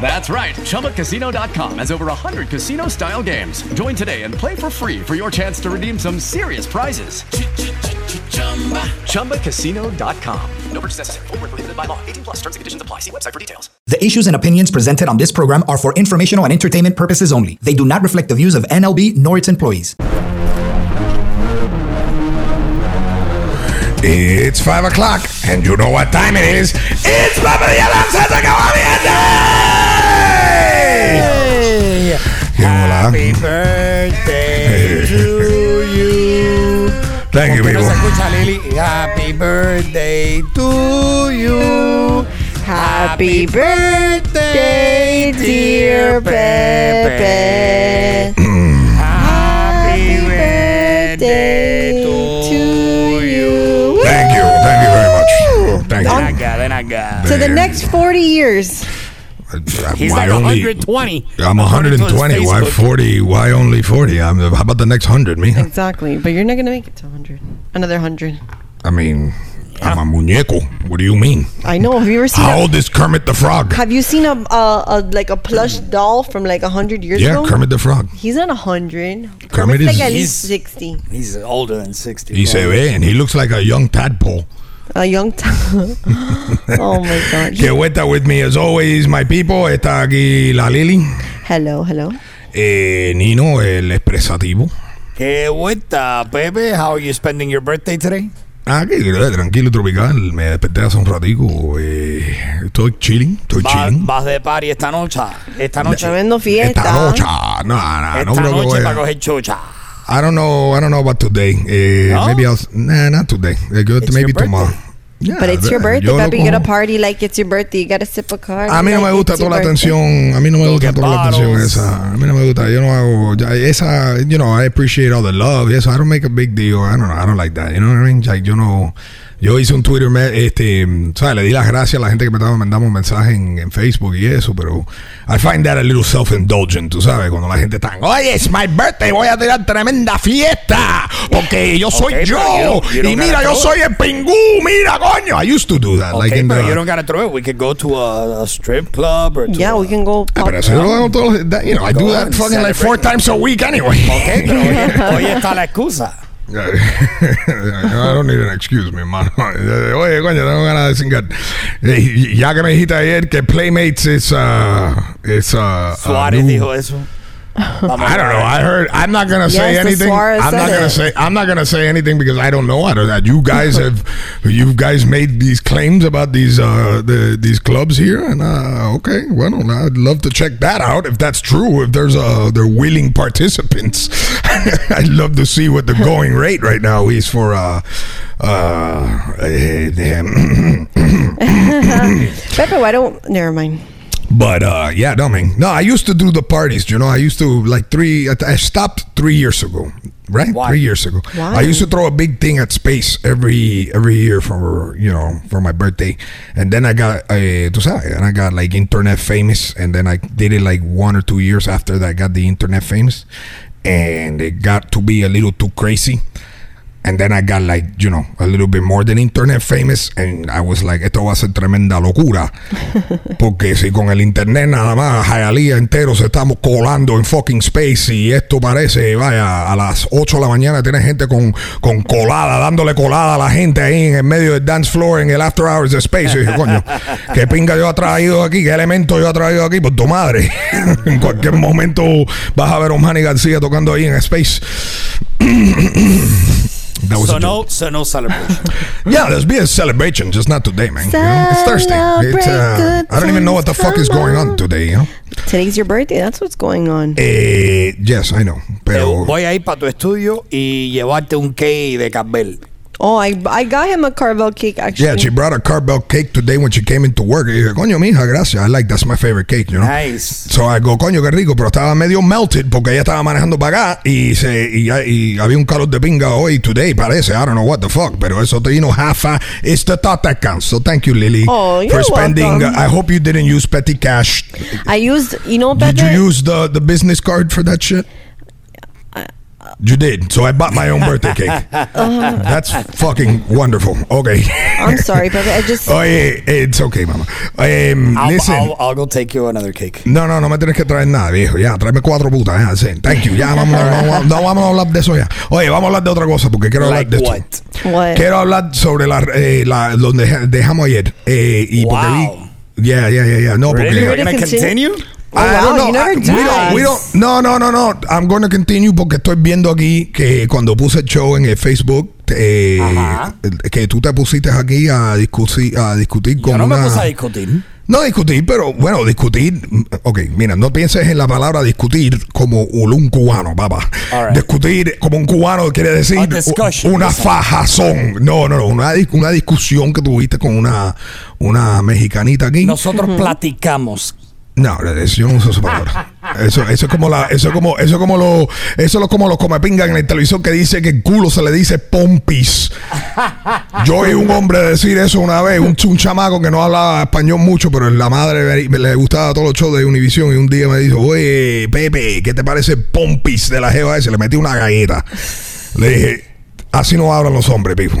That's right. ChumbaCasino.com has over 100 casino style games. Join today and play for free for your chance to redeem some serious prizes. ChumbaCasino.com. No purchase necessary. Full prohibited by law. 18 plus terms and conditions apply. See website for details. The issues and opinions presented on this program are for informational and entertainment purposes only. They do not reflect the views of NLB nor its employees. It's five o'clock, and you know what time it is. It's Papa de Lanza Hey! Happy birthday to you. Thank you, ¿Por no people. escucha, Lili? Happy birthday to you. Happy birthday, dear Pepe. I got. To the next 40 years. He's Why like only- 120. I'm according 120. Why 40? Why only 40? I'm, how about the next 100, me? Exactly. But you're not going to make it to 100. Another 100. I mean, I'm a muñeco. What do you mean? I know. Have you ever seen How a, old is Kermit the Frog? Have you seen a, a, a like a plush doll from like 100 years Yeah, ago? Kermit the Frog. He's not 100. Kermit Kermit's is- like at least He's- 60. He's older than 60. He say, bro. and he looks like a young tadpole. A young t- Oh my god. Que vuelta with me as always, my people. Está aquí la Lili. Hello, hello. Eh, Nino, el expresativo. What the, Pepe? How are you spending your birthday today? Aquí, eh, tranquilo, tropical. Me desperté hace un ratico. Eh, estoy chilling, estoy Va- chilling. vas de party esta noche. Esta noche. Tremendo fiesta. Esta noche, no, no, no Esta creo que noche para coger chucha. I don't know, I don't know about today. No? Maybe I'll, nah, not today. Eh, go- It's maybe tomorrow. Yeah, But it's your birthday, lo Pepe. You gotta party like it's your birthday. You gotta sip a card. A mí no like me gusta it's your toda la atención. A mí no me gusta get toda la atención esa. A mí no me gusta. Yo no hago. ya, Esa, you know, I appreciate all the love. y Eso, I don't make a big deal. I don't know. I don't like that. You know what I mean? Like, yo no. Yo hice un Twitter, me- este, ¿sabes? Le di las gracias a la gente que me estaba mandando mensajes en, en Facebook y eso, pero I find that a little self-indulgent, tú sabes, cuando la gente está, oye, it's my birthday, voy a tirar tremenda fiesta, porque yo soy Ok, pero yo, you don't- you y mira, yo soy el pingú, mira, coño. I used to do that. like Okay, in pero the- you don't gotta throw it. We could go to a, a strip club or to Yeah, a- we can go. Ah, pero eso yo lo hago todos los- that- you know, I do that fucking like four times a week anyway. Ok, pero hoy, hoy está la excusa. I don't need an excuse, mi hermano. Oye, coño, tengo ganas de cingar. Eh, Ya que me dijiste ayer que Playmates es uh, es uh, Suárez uh, dijo eso. Vamos I don't know. I heard. I'm not gonna say Yes, the anything. Suarez I'm not said gonna it. say. I'm not gonna say anything because I don't know. I don't. That you guys have, you guys made these claims about these uh the these clubs here, and uh okay, well, I'd love to check that out if that's true. If there's uh they're willing participants, I'd love to see what the going rate right now is for uh uh. eh, damn. Pepe, why don't? Never mind. But uh, yeah, no. No, I used to do the parties. You know, I used to like three. I stopped three years ago, right? Why? Three years ago. Why? I used to throw a big thing at Space every every year for you know for my birthday, and then I got uh, and I got like internet famous, and then I did it like one or two years after that. I got the internet famous, and it got to be a little too crazy. And then I got like, you know, a little bit more than internet famous. And I was like, esto va a ser tremenda locura. Porque si con el internet nada más, Hialeah entero se estamos colando en fucking space. Y esto parece, vaya, a las 8 de la mañana tiene gente con, con colada, dándole colada a la gente ahí en el medio del dance floor en el after hours de space. Y dije, coño, qué pinga yo he traído aquí, qué elemento yo he traído aquí, por tu madre. en cualquier momento vas a ver a Manny García tocando ahí en space. That was So a no, joke. so no celebration. Yeah, there's be a celebration, just not today, man. You know? It's Thursday. It's, uh, I don't even know what the fuck is going on today, you know? Today's your birthday. That's what's going on. Eh, yes, I know. Pero Voy a ir para tu estudio y llevarte un cake de Cabel. Oh, I I got him a Carvel cake actually. yeah, she brought a Carvel cake today when she came into work. Y dije, coño, mija, gracias. I like that's my favorite cake, you know? Nice. So I go, coño, qué rico, pero estaba medio melted porque ella estaba manejando para acá y, se, y, y había un calor de pinga hoy, today, parece. I don't know what the fuck, pero eso, you know, half a, it's the thought that counts. So thank you, Lily, Oh, for you're spending. Uh, welcome. I hope you didn't use petty cash. I used, you know, Did you use the, the business card for that shit? You did. So I bought my own birthday cake. That's fucking wonderful. Okay. I'm sorry, Pepe. I just. Oye, it's okay, mama. Um, I'll, listen. I'll, I'll go take you another cake. No, no, no me tienes que traer nada, viejo. Ya, tráeme cuatro putas. Ya, sí. Thank you. Ya, vamos, vamos, no vamos a hablar de eso ya. Oye, vamos a hablar de otra cosa porque quiero hablar Like de what? esto. What? Quiero hablar sobre la, eh, la donde dejamos ayer. Eh, y porque vi. Yeah, yeah, yeah, yeah. No, porque. Really? We're gonna gonna continue? Oh, don't know. I- we don't, we don't, no, no, no, no. I'm going to continue porque estoy viendo aquí que cuando puse el show en el Facebook, eh, que tú te pusiste aquí a discutir, a discutir con Yo no me puse a discutir. no discutir, pero bueno, discutir. Ok, mira, no pienses en la palabra discutir como un cubano, papá. Right. Discutir como un cubano quiere decir una fajazón. No, no, no, una, dis- una discusión que tuviste con una, una mexicanita aquí. Nosotros platicamos. No, yo no uso esa palabra. Eso, eso es como la, eso es como, eso es como lo, eso es como los comepingas en el televisor que dice que el culo se le dice pompis. Yo oí un hombre decir eso una vez, un, un chamaco que no hablaba español mucho, pero la madre le, le gustaba todos los shows de Univision y un día me dijo, oye, Pepe, ¿qué te parece pompis de la jeva ese? Le metí una galleta. Le dije, así no hablan los hombres, pipo.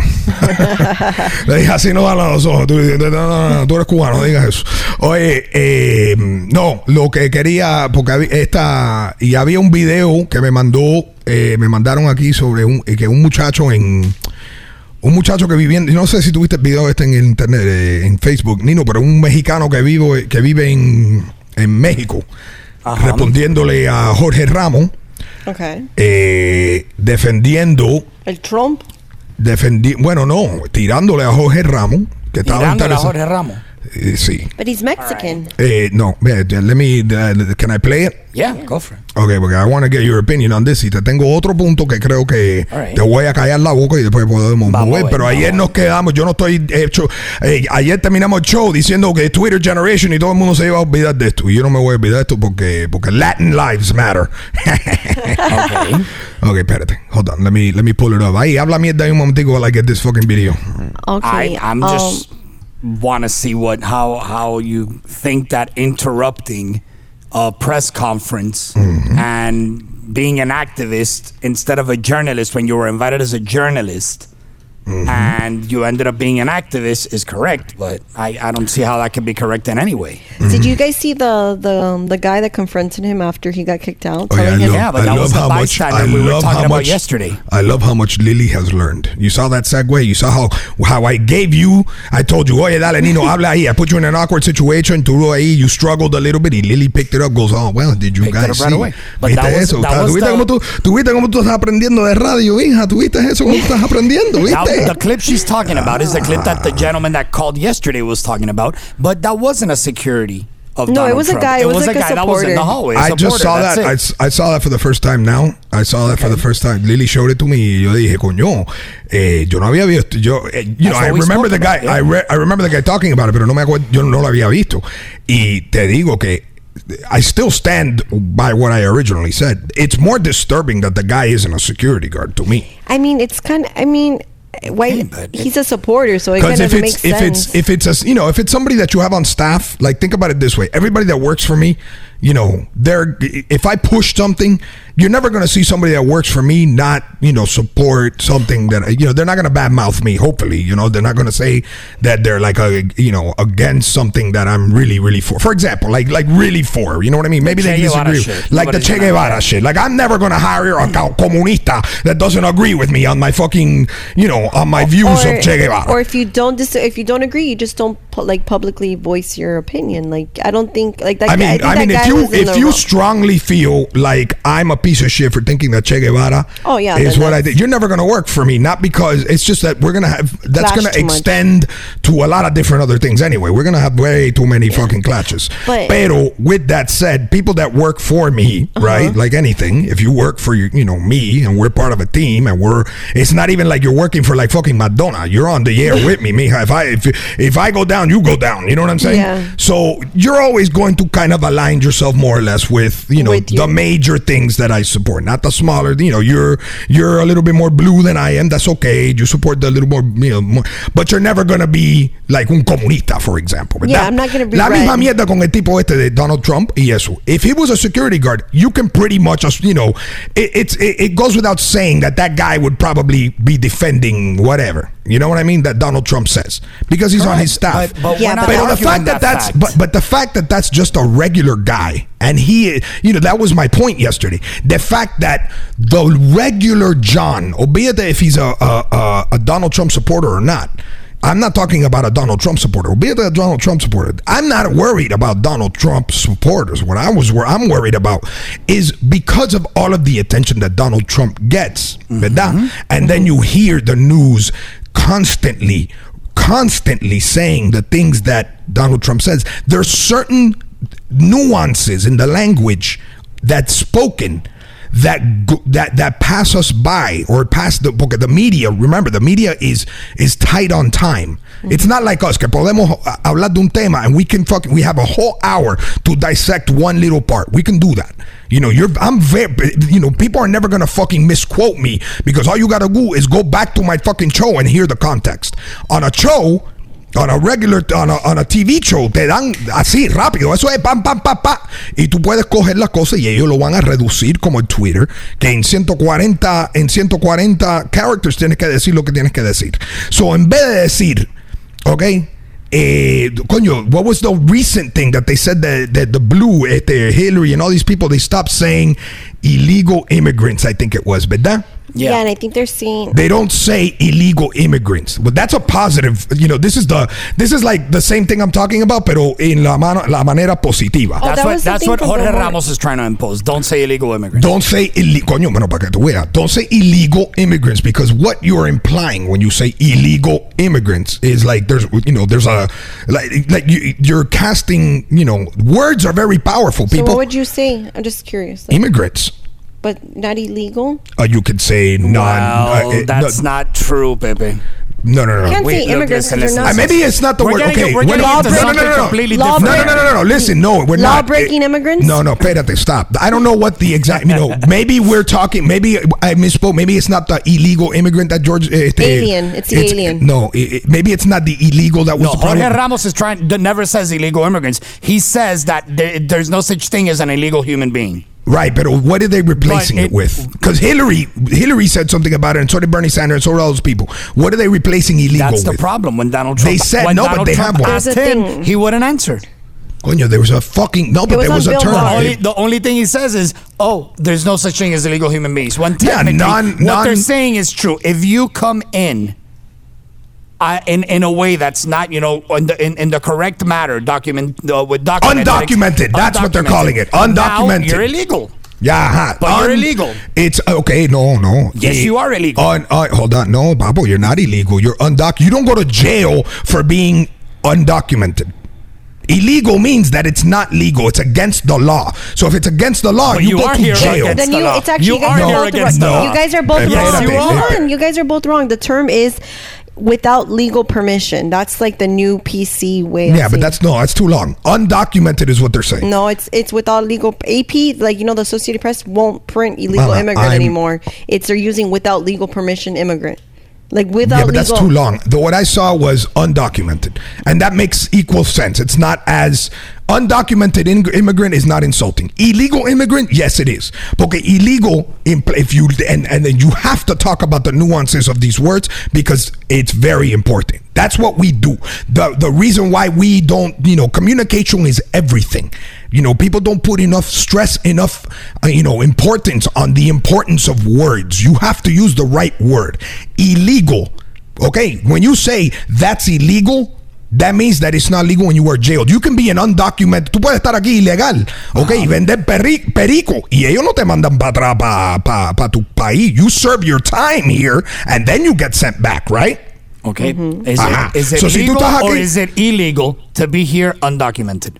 Le dije, así no hablan los hombres. Tú, no, no, no, tú eres cubano, no digas eso. Oye, eh, no, lo que quería, porque esta, y había un video que me mandó, eh, me mandaron aquí sobre un, eh, que un muchacho en, un muchacho que viviendo, no sé si tuviste el video este en el internet, en Facebook, Nino, pero un mexicano que vive, que vive en, en México, Ajá. respondiéndole a Jorge Ramos, Okay. eh, defendiendo, El Trump. defendi bueno, no, tirándole a Jorge Ramos, que estaba Tirándole a interesado. Jorge Ramos. Eh, sí. But he's Mexican. Eh, no, mira, let me, uh, can I play it? Yeah, go for it. Ok, porque I want to get your opinion on this. Y te tengo otro punto que creo que All right. te voy a callar la boca y después podemos Vamos mover. ver, Pero ayer ver. nos quedamos, yo no estoy hecho. eh, ayer terminamos el show diciendo que Twitter Generation y todo el mundo se iba a olvidar de esto. Y yo no me voy a olvidar de esto porque, porque Latin lives matter. Okay. ok, espérate. Hold on. Let me, let me pull it up. Ahí, habla mierda ahí un momentico while I get this fucking video. Okay. I, I'm um, just want to see what how how you think that interrupting a press conference Mm-hmm. and being an activist instead of a journalist when you were invited as a journalist Mm-hmm. and you ended up being an activist is correct, but I, I don't see how that can be correct in any way. Did you guys see the the um, the guy that confronted him after he got kicked out? Oh, yeah, I him- love, Yeah, but I that love was the how much bystander I we were love talking how about much yesterday. I love how much Lily has learned. You saw that segue. You saw how how I gave you. I told you, oye, dale, Nino, habla ahí. I put you in an awkward situation. Tú ahí, you struggled a little bit. Y Lily picked it up. Goes, oh well, did you Picked it guys up right see? away. But ¿Viste that was- eso? that was ¿Tuviste the- cómo tú, tuviste cómo tú estás aprendiendo de radio, hija? ¿Tuviste eso cómo tú estás aprendiendo? Now, ¿Viste? the clip she's talking about is the clip that the gentleman that called yesterday was talking about, but that wasn't a security of No, it Donald was a guy- it was like a guy that was in the hallway. I just saw that. I, it. s- I saw that for the first time now. I saw that for the first time. Lily showed it to me. Y yo dije, coño, eh, yo no había visto. Yo, eh, you know, I remember the guy. about, yeah. I, re- I remember the guy talking about it, pero no me acuerdo. Yo no lo había visto. Y te digo que I still stand by what I originally said. It's more disturbing that the guy isn't a security guard to me. I mean, it's kind of. I mean, why? But- he's a supporter, so it kind of if makes it's if it's if it's a you know if it's somebody that you have on staff, like think about it this way: everybody that works for me you know, they're if I push something, you're never going to see somebody that works for me not, you know, support something that you know they're not going to badmouth me. Hopefully, you know, they're not going to say that they're like a you know against something that I'm really really for. For example, like like really for. You know what I mean? Maybe Che they disagree. shit. Like the Che Guevara shit. Like I'm never going to hire a co- comunista that doesn't agree with me on my fucking you know on my views of Che Guevara. or if you don't dis- if you don't agree, you just don't like publicly voice your opinion. Like I don't think like that. I mean, think I, mean, if you if you wrong. strongly feel like I'm a piece of shit for thinking that Che Guevara Oh, yeah, is what I did, you're never gonna work for me. Not because it's just that we're gonna have that's gonna too much. extend to a lot of different other things anyway. We're gonna have way too many fucking clashes. But- Pero with that said, people that work for me, Uh-huh. right? Like anything, if you work for you, you know me, and we're part of a team, and we're it's not even like you're working for like fucking Madonna. You're on the air with me, mija. If I if if I go down, you go down. You know what I'm saying? Yeah. So you're always going to kind of align yourself more or less with you know With the your- major things that I support, not the smaller. You know, you're you're a little bit more blue than I am. That's okay. You support the little more, you know, more, but you're never gonna be like un comunista, for example. ¿verdad? Yeah, I'm not gonna be La misma red. mierda con el tipo este de Donald Trump y eso. If he was a security guard, you can pretty much, you know, it, it's it, it goes without saying that that guy would probably be defending whatever. You know what I mean? That Donald Trump says because he's on his staff. But, but Yeah, but But the fact that, that's fact. but but the fact that that's just a regular guy and he you know that was my point yesterday. The fact that the regular John albeit that if he's a a, a, a Donald Trump supporter or not I'm not talking about a Donald Trump supporter albeit a Donald Trump supporter. I'm not worried about Donald Trump supporters. What I was where I'm worried about is because of all of the attention that Donald Trump gets mm-hmm. ¿verdad? and then mm-hmm. you hear the news constantly constantly saying the things that Donald Trump says. There's certain nuances in the language that's spoken that that that pass us by or pass the porque the media remember the media is is tight on time. Mm-hmm. It's not like us que podemos hablar de un tema and we can fucking we have a whole hour to dissect one little part. We can do that you know you're i'm very you know people are never gonna fucking misquote me because all you gotta do is go back to my fucking show and hear the context on a show on a regular, on a, on a TV show, te dan así rápido. Eso es pam, pam, pam, pam. Y tú puedes coger las cosas y ellos lo van a reducir como en Twitter, que en 140, en 140 characters tienes que decir lo que tienes que decir. So, en vez de decir, ok, eh, coño, what was the recent thing that they said that, that the blue, este, Hillary and all these people, they stopped saying illegal immigrants, I think it was, ¿verdad? Yeah. and I think they're seeing. they don't say illegal immigrants. But that's a positive. You know, this is the this is like the same thing I'm talking about, pero en la mano, la manera positiva. Oh, That's that what that's what Jorge Billboard. Ramos is trying to impose. Don't say illegal immigrants. Don't say illegal. Coño, bueno, para que tú veas. Don't say illegal immigrants because what you're implying when you say illegal immigrants is like there's you know there's a like like you, you're casting you know words are very powerful. People. So People what would you say? I'm just curious. Like, immigrants. But not illegal. Uh, you could say non. Well, uh, that's no, not true, Pepe. no, no, no. Can't Wait, say look, immigrants listen, because they're listen, not. Uh, maybe it's not the We're word. getting- okay, we're getting no, into no, no, no, no, no. completely Law different. No, no, no, no, no. Listen, no, we're not. Law-breaking immigrants? No, no, espérate, stop. I don't know what the exact. You know, maybe we're talking. Maybe I misspoke. Maybe it's not the illegal immigrant that George. eh, este, Alien. It's the alien. No, it, it- maybe it's not the illegal that was No, the Jorge. Ramos is trying. Never says illegal immigrants. He says that there, there's no such thing as an illegal human being. Right, but what are they replacing it, it- with? Because Hillary, Hillary said something about it, and so did Bernie Sanders, and so did all those people. What are they replacing illegal That's the with? problem. When Donald Trump, They said when no, but they Trump have one. asked There's him, he wouldn't answer. Coño, there was a fucking no, but was there was a term. The only, the only thing he says is, "Oh, there's no such thing as illegal human beings." When Yeah, technically, non- what non- they're saying is true. If you come in. Uh, in in a way that's not you know in the in, in the correct matter document uh, with documented Undocumented, that's what they're calling it. Now Undocumented. you're illegal. Yeah, ajá. But you're illegal. It's okay. No, no. Yes, you are illegal. Un, uh, hold on. No, Babo, you're not illegal. You're undoc. You don't go to jail for being undocumented. Illegal means that it's not legal. It's against the law. So if it's against the law, But you, you go are to here jail. against Then the you, law. it's actually You you guys are are here both against wrong. the law. You guys are both Yes, wrong. you Hold are. You guys are both wrong. The term is without legal permission. That's like the new PC way. of Yeah, but that's no, that's too long. Undocumented is what they're saying. No, it's it's without legal AP. Like you know, the Associated Press won't print illegal Mama, immigrant I'm- anymore. It's they're using without legal permission immigrant. Like without yeah, but legal. that's too long. The, what I saw was undocumented, and that makes equal sense. It's not as undocumented in- immigrant is not insulting. Illegal immigrant, yes, it is. Okay, illegal. If you and and then you have to talk about the nuances of these words because it's very important. That's what we do. the The reason why we don't, you know, communication is everything. You know, people don't put enough stress, enough, uh, you know, importance on the importance of words. You have to use the right word. Illegal. Okay, when you say that's illegal, that means that it's not legal when you were jailed. You can be an undocumented. Tú puedes estar aquí ilegal, ok, y vender perri- perico, y ellos no te mandan para atrás para pa, pa tu país. You serve your time here, and then you get sent back, right? Okay. Is Ajá. it, is it So, si tú legal estás or is it illegal to be here undocumented?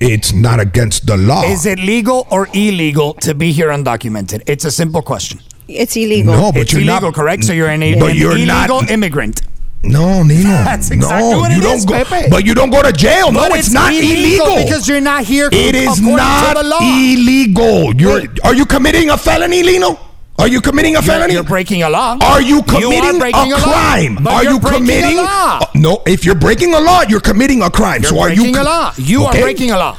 It's not against the law. Is it legal or illegal to be here undocumented? It's a simple question. It's illegal. No, but it's you're illegal, not correct? So you're an, But an you're illegal not- immigrant. No, Nino. That's exactly no, what you it don't is, go, Pepe. But you don't go to jail. No, But it's, not illegal. because you're not here. It is not to the law. illegal. You're are you committing a felony, Lino? Are you committing a You're, felony? you're breaking a law. Are you You are committing breaking a a law. crime? But are you're you breaking a committing law. Uh, no, if you're breaking a law, you're committing a crime. You're so are breaking you a law. You are breaking a law.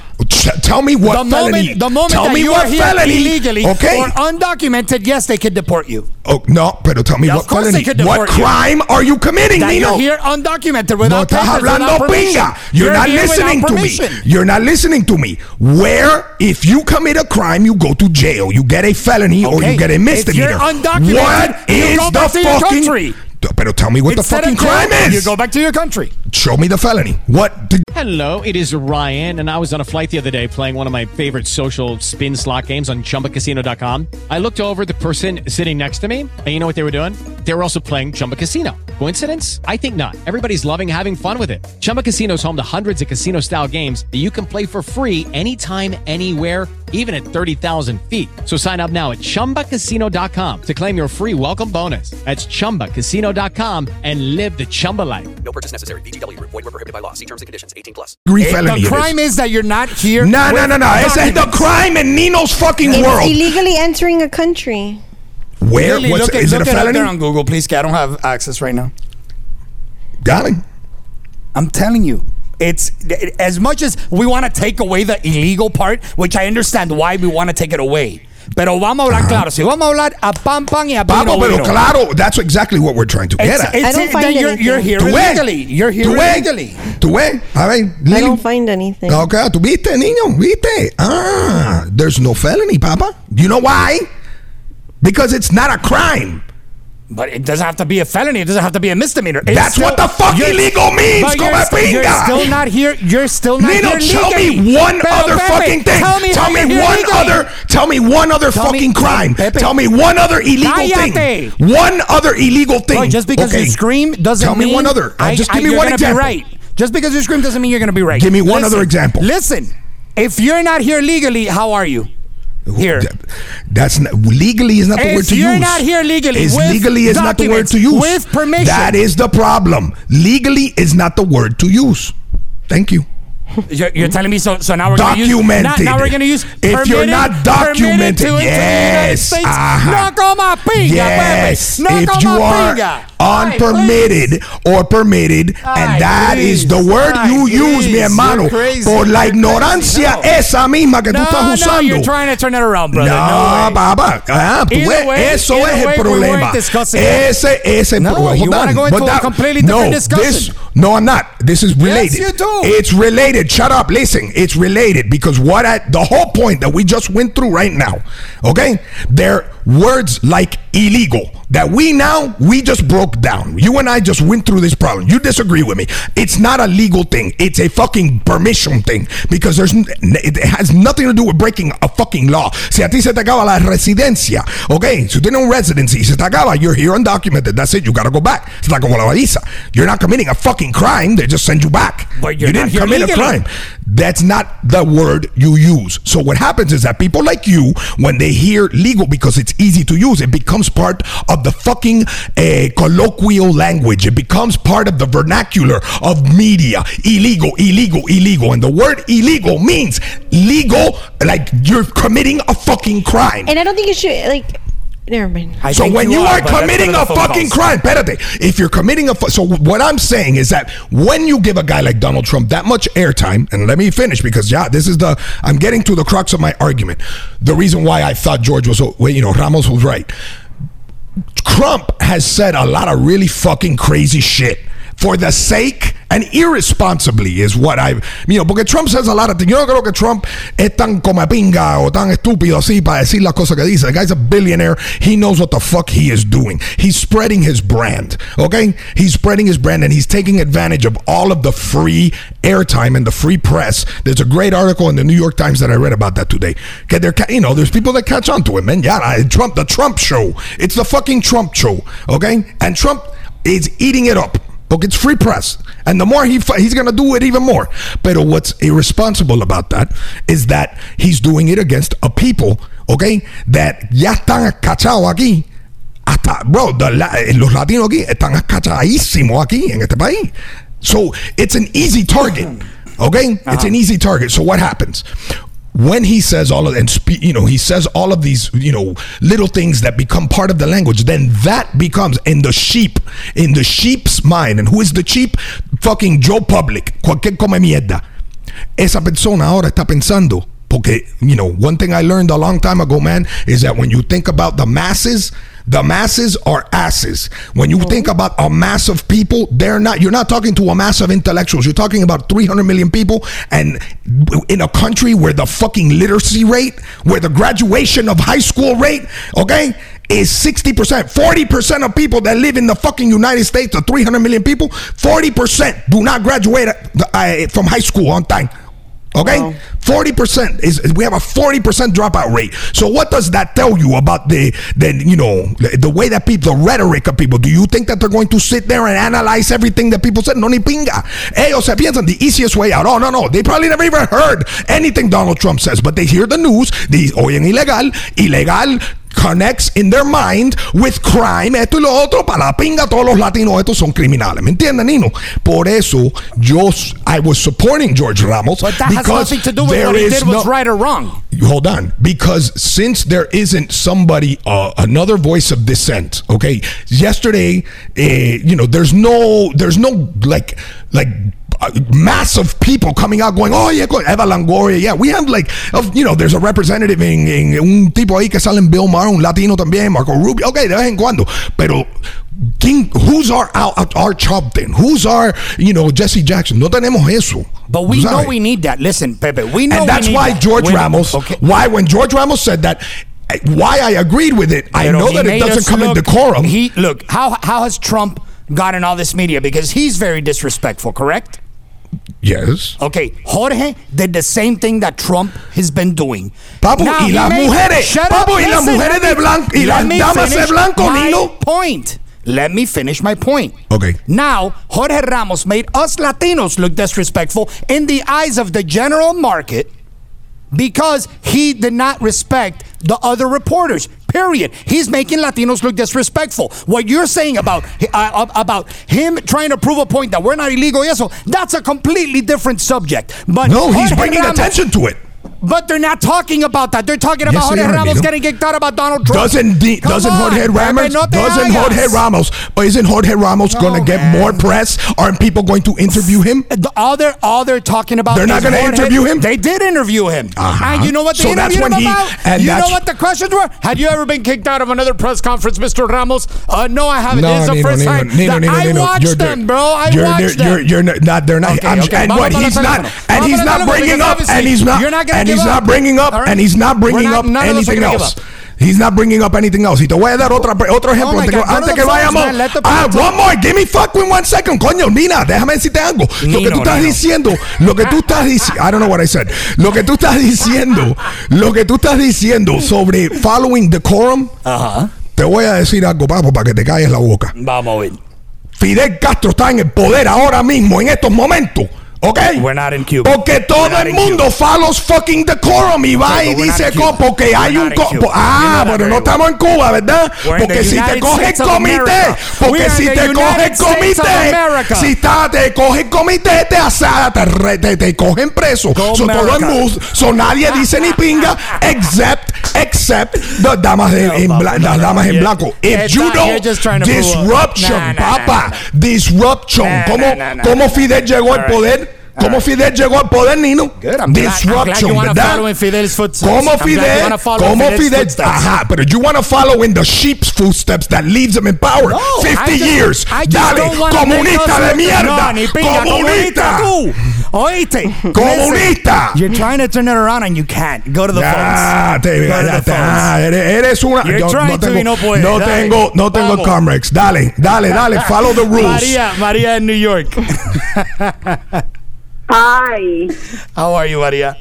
Tell me what the felony. moment, the moment tell that me you what are here felony. illegally okay. or undocumented, yes, they could deport you. oh no, pero tell me Yeah, what felony. What deport you. crime are you committing, That Nino? you're here undocumented No without estás papers, hablando pinga. You're, not here listening to me. You're not listening to me. Where, if you commit a crime, you go to jail. You get a felony or you get a If misdemeanor. you're undocumented, what is the back to your fucking? country. Pero tell me what Instead the fucking crime is. You go back to your country. Show me the felony. What? Did, Hello, it is Ryan, and I was on a flight the other day playing one of my favorite social spin slot games on chumbacasino.com. I looked over the person sitting next to me, and you know what they were doing? They were also playing Chumba Casino. Coincidence? I think not. Everybody's loving having fun with it. Chumba Casino is home to hundreds of casino style games that you can play for free anytime, anywhere even at 30,000 feet. So sign up now at ChumbaCasino.com to claim your free welcome bonus. That's ChumbaCasino.com and live the Chumba life. No purchase necessary. VGW Void were prohibited by law. See terms and conditions. 18 plus. degree Eh, felony. the crime is that you're not here. No, no, no, no. Ese es the crime in Nino's fucking It's world. illegally entering a country. Where? Really, What's, look at, is it look a it up felony? there on Google, please. 'cause I don't have access right now. Darling. I'm telling you. It's as much as we want to take away the illegal part, which I understand why we want to take it away. Pero vamos a hablar claro. Si vamos a hablar a pan pan y a vino Vamos, pero vino. claro, that's exactly what we're trying to get It's, at. it's I don't that find you're, anything. you're here ¿Tú ves? illegally. You're here ¿Tú ves? illegally. ¿Tú ves? A ver, I Lili. don't find anything. Okay, ¿tú viste, niño? ¿Viste? Ah, there's no felony, papa. You know why? Because it's not a crime. But it doesn't have to be a felony. It doesn't have to be a misdemeanor. It's That's what the fuck illegal means, you're, st- you're still not here. You're still not Nino, here tell me one Pero, other Pepe, fucking thing. Tell me, how me one legally. other. Tell me one other Tell me- fucking crime. Pepe. Tell me one other illegal Cállate. thing. One other illegal thing. Bro, just because Okay. you scream doesn't Tell mean me one other. I, just I- give me you're one gonna example. Be right. Just because you scream doesn't mean you're going to be right. Give me one Listen, other example. Listen, if you're not here legally, how are you? Here. That's not, legally is not the If word to you're use. not here legally is legally is not the word to use. with permission. That is the problem. Legally is not the word to use. Thank you. You're, you're telling me so. So now we're going to use. Now, now we're going to use. If you're not documented, to yes. Uh-huh. No coma pinga, Yes, Pepe. No if you are pinga. unpermitted or permitted, Ay, and that is please. the word Ay, you use, mi hermano, por la ignorancia. No. esa misma que tú No, estás no, you're trying to turn it around, brother. No, No, baba. Ah, tú ves, way- eso es way, el problema. weren't. Ese es el No, problema. you wanna on. go into a completely different discussion. No, I'm not. This is related. you do. It's related. Shut up. Listen, it's related because what I, the whole point that we just went through right now, okay? They're words like illegal that we now we just broke down. You and I just went through this problem. You disagree with me. It's not a legal thing. It's a fucking permission thing because there's it has nothing to do with breaking a fucking law. Si a ti se te acaba la residencia, okay? Si tienes un residency, se te acaba, you're here undocumented. That's it. You gotta go back. It's like la visa. You're not committing a fucking crime. They just send you back. But you're you didn't commit a crime. That's not the word you use. So what happens is that people like you, when they hear legal because it's easy to use, it becomes part of the fucking uh, colloquial language. It becomes part of the vernacular of media. Illegal, illegal, illegal. And the word illegal means legal, like you're committing a fucking crime. And I don't think it should like Never mind. I so when you, are, but let's committing a fucking calls. crime, espérate, if you're committing a fu- so what I'm saying is that when you give a guy like Donald Trump that much airtime, and let me finish because yeah, this is the I'm getting to the crux of my argument. The reason why I thought George was so well, you know Ramos was right. Trump has said a lot of really fucking crazy shit. For the sake and irresponsibly is what I, you know, porque Trump says a lot of things. Yo no creo que Trump es tan come pinga o tan estúpido así para decir las cosas que dice. The guy's a billionaire. He knows what the fuck he is doing. He's spreading his brand, okay? He's spreading his brand and he's taking advantage of all of the free airtime and the free press. There's a great article in the New York Times that I read about that today. Que they're, you know, there's people that catch on to it, man. Yeah, Trump, the Trump show. It's the fucking Trump show, okay? And Trump is eating it up. Porque it's free press. And the more he he's going to do it even more. But what's irresponsible about that is that he's doing it against a people, okay, that ya están cachados aquí. Hasta, bro, the los latinos aquí están cachadísimos aquí en este país. So it's an easy target, okay? It's an easy target. So what happens? When he says all of and spe- you know he says all of these you know little things that become part of the language then that becomes in the sheep in the sheep's mind. And who is the sheep? Fucking Joe Public cualquier come mierda. Esa persona ahora está pensando porque you know one thing I learned a long time ago man is that when you think about the masses the masses are asses. When you think about a mass of people, they're not. You're not talking to a mass of intellectuals. You're talking about 300 million people, and in a country where the fucking literacy rate, where the graduation of high school rate, okay, is 60%. 40% of people that live in the fucking United States, the 300 million people, 40% do not graduate uh, from high school on time. Okay, forty percent is we have a forty percent dropout rate. So what does that tell you about the the you know the, the way that people, the rhetoric of people? Do you think that they're going to sit there and analyze everything that people said? No ni pinga. Ellos se piensan the easiest way out. Oh no no, they probably never even heard anything Donald Trump says, but they hear the news. They oyen ilegal, ilegal connects in their mind with crime, esto y lo otro, para la pinga, todos los latinos estos son criminales. ¿Me entienden, Nino? Por eso, yo, I was supporting George Ramos. But that has nothing to do with what he did was no- right or wrong. hold on because since there isn't somebody uh, another voice of dissent okay yesterday uh, you know there's no there's no like like mass of people coming out going oh yeah go- Eva Longoria yeah we have like of you know there's a representative en, en un tipo ahí que sale en Bill Maher un latino también Marco Rubio okay de vez en cuando pero ¿quién- who's our our, our Sharpton who's our you know Jesse Jackson no tenemos eso But we know we need that. Listen, Pepe, we know and that's we why that. George When- Ramos, Okay. why when George Ramos said that, eh, why I agreed with it, I know he that it doesn't come in decorum. He look how how has Trump gotten all this media because he's very disrespectful, correct? Yes. Okay, Jorge did the same thing that Trump has been doing. Papu, Now, y las made- mujeres, Shut papu, y las mujeres de blanco, y las damas de blanco, Nino. Point. Let me finish my point. Okay. Now, Jorge Ramos made us Latinos look disrespectful in the eyes of the general market because he did not respect the other reporters. Period. He's making Latinos look disrespectful. What you're saying about uh, about him trying to prove a point that we're not illegal, yes, so that's a completely different subject. But No, he's bringing Ramos- attention to it. But they're not talking about that. They're talking about Yes, Jorge Ramos Nino. getting kicked out about Donald Trump. Doesn't the, doesn't on, Jorge Ramos no doesn't hagas. Jorge Ramos or isn't Jorge Ramos going to get more press? Aren't people going to interview him? The- all they're all they're talking about. They're not gonna interview him? They did interview him, Uh-huh. and you know what they So that's interviewed when him he- about? and you know what the questions were? Had you ever been kicked out of another press conference, Mr. Ramos? Uh, no, I haven't. this is the Nino, first Nino, time Nino, Nino, I watched you're them, bro. I you're, watched them. You're, you're not. They're not. Okay, okay, and what he's not, and he's not bringing up, and he's not, you're not and give he's not bringing up, right? and he's not bringing not- up anything else. up. He's not bringing up anything else. Y te voy a dar otra, otro ejemplo Oh antes, que, God, antes vayamos. Ah, one more. Give me fucking one second, coño. Nina, déjame decirte algo. lo que tú estás Nino. diciendo, lo que tú estás diciendo, I don't know what I said. Lo que tú estás diciendo, lo que tú estás diciendo sobre following decorum, Ajá. te voy a decir algo, papo, para que te calles la boca. Vamos a ver. Fidel Castro está en el poder ahora mismo, en estos momentos. ¿Ok? We're not in Cuba. Porque todo We're not el in mundo Cuba. follows fucking decorum y va Okay, y but we're not dice in Cuba. co- porque hay We're un not in co- Cuba. ah, You know that pero very no estamos en Cuba, ¿verdad? We're in Porque the si te United coge el States of comité, America. We porque are si the te coge el United States of comité, America. si está, te coge el comité, te asada, te, re- te, te cogen preso. Go So todo el America. mundo, so nadie dice ni pinga, except except the damas en, en bla- las damas en You're- blanco. If it's you not- don't, you're just trying to prove a- disruption, Nah, nah, nah, papa, disruption. Nah, ¿Cómo, nah, nah, cómo nah. Fidel llegó al All right. poder? ¿Cómo Fidel llegó al poder, Nino? Good. I'm glad, I'm glad Disruption, to ¿verdad? Fidel's. ¿Cómo Fidel? ¿Cómo Fidel's Fidel? footsteps. Ajá, but you want to follow in the sheep's footsteps that leaves them in power. No, 50 I just- years. Dale, comunista de mierda. No, pinga, comunista tú. Oíste. Comunista. You're trying to turn it around and you can't. Go to the Ah, phones. te, Go to the phones. eres, una. You're yo trying to tengo, y no puedes. no Dale. tengo, no tengo Vamos. Comrex. Dale, dale, dale. Follow the rules. María, María in New York. Hi, How are you, María?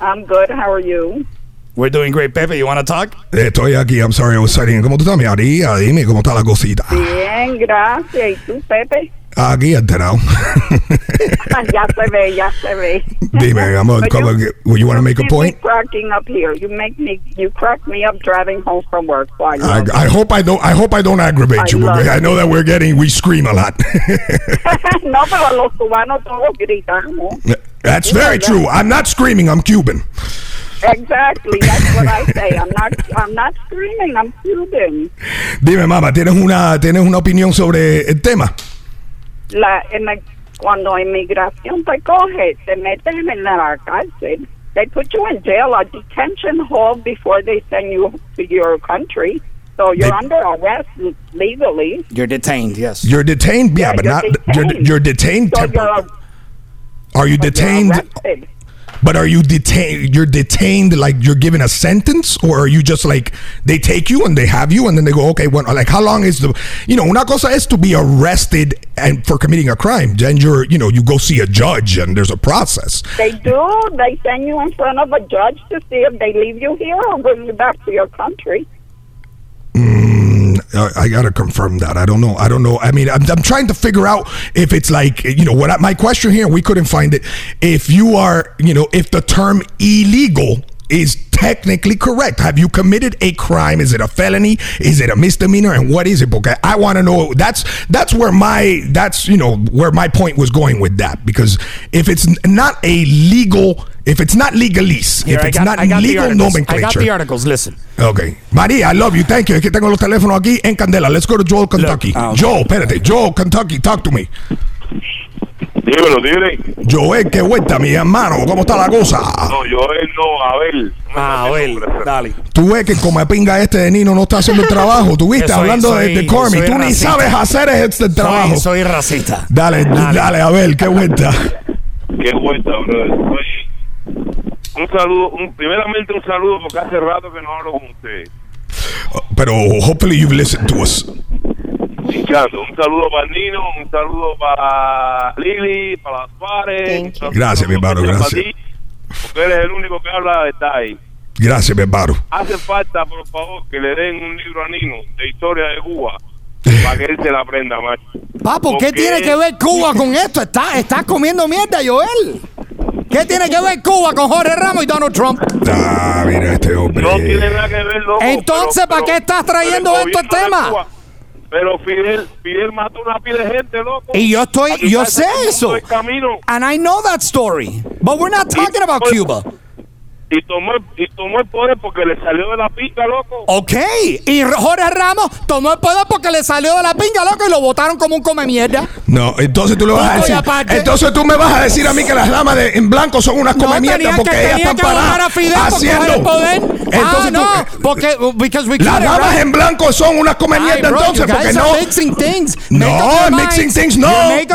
I'm good. How are you? We're doing great, Pepe. You want to talk? Eh, estoy aquí. I'm sorry, I was studying. ¿Cómo tú estás, María? Ah, dime cómo está la cosita. Bien, gracias. ¿Y tú, Pepe? Enterado. ya se ve, ya se ve. Dime, amor, But ¿cómo- you- would you want to make a point? Cracking up here. You make me. You crack me up driving home from work. So I I, I hope I don't. I hope I don't aggravate I you. I know that we're getting. We scream a lot. no, pero los cubanos todos gritamos. That's very true. I'm not screaming. I'm Cuban. Exactly. That's what I say. I'm not. I'm not screaming. I'm Cuban. Dime, mamá, ¿tienes una, ¿tienes una opinión sobre el tema? La, en la- cuando inmigración te coge, te meten en la cárcel. They put you in jail, a detention hall before they send you to your country. So you're They- under arrest legally. You're detained, yes. You're detained, yeah, Yeah, but you're not. detained. You're, you're detained. So temp- you're, are you you're detained? But are you detained? You're detained like you're given a sentence, or are you just like they take you and they have you and then they go, okay, well, like how long is the? You know, una cosa is to be arrested and for committing a crime. Then you're, you know, you go see a judge and there's a process. They do. They send you in front of a judge to see if they leave you here or bring you back to your country. I, gotta confirm that. I don't know. I don't know. I mean, I'm, I'm trying to figure out if it's like you know what. I, my question here, we couldn't find it. If you are, you know, if the term illegal is technically correct. Have you committed a crime? Is it a felony? Is it a misdemeanor? And what is it? Okay, I want to know. That's that's where my that's you know where my point was going with that. Because if it's not a legal, if it's not legalese, Here, if it's got- not I got the legal articles. I nomenclature. got the articles. Listen. Ok. María, I love you. Thank you. Es que tengo los teléfonos aquí en Candela. Let's go to Joel, Kentucky. ah, ok. Joel, espérate. Joel, Kentucky, talk to me. Dímelo, dile. Joel, qué vuelta, mi hermano. ¿Cómo está la cosa? No, yo él no, Abel. Ah, Abel, dale. Tú ves que el come pinga este de Nino no está haciendo el trabajo. Tú viste, soy- hablando de, soy- de Tú ni sabes hacer este trabajo. soy racista. Dale, dale, a ver, qué vuelta. Qué vuelta, brother. Oye, un saludo, un, primeramente un saludo porque hace rato que no hablo con usted. Pero hopefully you've listened to us. Un saludo para Nino, un saludo para Lili, para las pares. Gracias, mi hermano, para gracias. ti, Porque eres el único que habla está ahí. Gracias, mi hermano. Hace falta, por favor, que le den un libro a Nino de historia de Cuba para que él se la aprenda, macho. Papo, ¿qué tiene que ver Cuba con esto? Está, está comiendo mierda, Joel. ¿Qué tiene que ver Cuba con Jorge Ramos y Donald Trump? Ah, mira este hombre. No tiene nada que ver, loco. Entonces, pero- ¿para qué estás trayendo esto al de tema? Pero Fidel, Fidel mató una pila de gente, loco. Y yo estoy, yo sé eso. And I know that story. But we're not talking about Cuba. Y tomó, y tomó el poder porque le salió de la pica, loco. Ok. Y Jorge Ramos tomó el poder porque le salió de la pinga, loco, y lo votaron como un come mierda. No, entonces tú le vas a decir. aparte. Entonces tú me vas a decir a mí que las damas de, en blanco son unas come tenía mierda que, porque ellas están paradas a Fidel por haciendo. el poder. Entonces ah, tú- no, porque because we Las damas right? en blanco son unas come Ay, mierda bro, entonces porque no. mixing things. No, mixing things, no.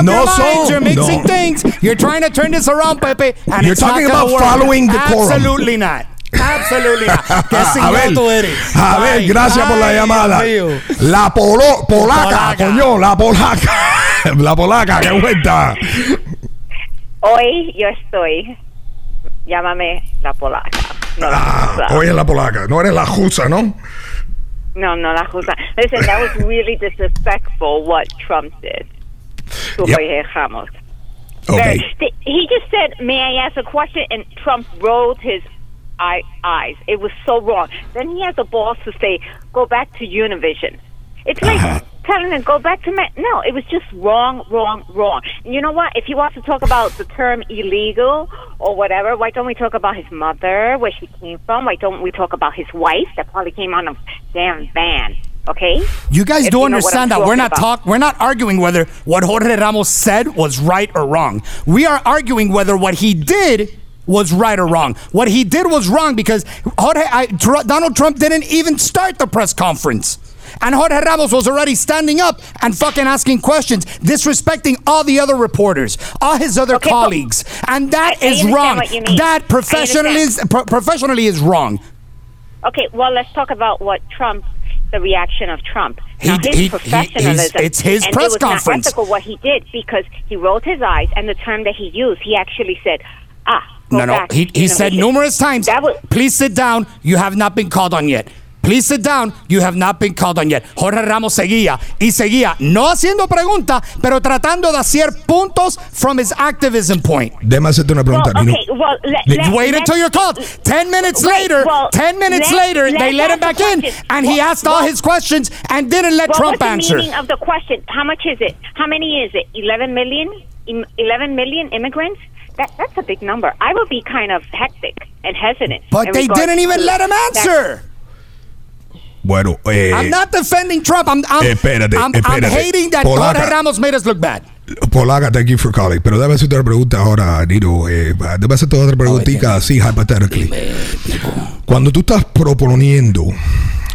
No son, You're mixing no. things. You're trying to turn this around, Pepe. And You're it's not talking gonna about work. following decorum. Absolutely not. Absolutely not. Qué A cingado ver, tú eres. a ver, Ay, gracias por la llamada. Dios. La polo, polaca, Polaca. coño, la polaca. La polaca, qué vuelta. Hoy yo estoy. Llámame la polaca. No la Ah, justa. oye la polaca, no eres la justa, ¿no? No, no la justa. Listen, that was really disrespectful what Trump did to Yep. Jorge Ramos. Okay. Very- he just said, "May I ask a question?" And Trump rolled his eye- eyes. It was so wrong. Then he has the balls to say, "Go back to Univision." It's like uh-huh. telling him go back to Mexico. No, it was just wrong, wrong, wrong. And you know what? If he wants to talk about the term illegal or whatever, why don't we talk about his mother, where she came from? Why don't we talk about his wife that probably came on a damn van? Okay. You guys If do you know understand that we're not talk we're not arguing whether what Jorge Ramos said was right or wrong. We are arguing whether what he did was right or wrong. What he did was wrong because Jorge, I, Tr- Donald Trump didn't even start the press conference. And Jorge Ramos was already standing up and fucking asking questions, disrespecting all the other reporters, all his other Okay, colleagues. And that I- is wrong. what you mean. That professionally is, pro- professionally is wrong. Okay, well, let's talk about what Trump, the reaction of Trump. He- now, his he- he- professionalism. he's- it's his and press it was conference. Not ethical what he did because he rolled his eyes, and the term that he used, he actually said, "Ah." No, no. back, He, he said numerous times, was, please sit down. You have not been called on yet. Please sit down. You have not been called on yet. Jorge Ramos seguía y seguía, no haciendo pregunta, pero tratando de hacer puntos from his activism point. Déjame hacerte una pregunta, well, okay, well, let, Wait let, until you're called. Ten minutes Right, later, well, ten minutes let- later, let's they let him back in, question. and he Well, asked all his questions and didn't let What Trump was the answer. meaning of the question? How much is it? How many is it? 11 million? 11 million immigrants? That, that's a big number. I would be kind of hectic and hesitant. But they didn't even let him that. answer. Bueno, eh, I'm not defending Trump. I'm, I'm, Espérate, I'm, I'm espérate. hating that Polaca. Jorge Ramos made us look bad. Polaca, thank you for calling. Pero déjame hacerte una pregunta ahora, Nino. Eh, déjame hacerte otra preguntita así, hypothetically. Cuando tú estás proponiendo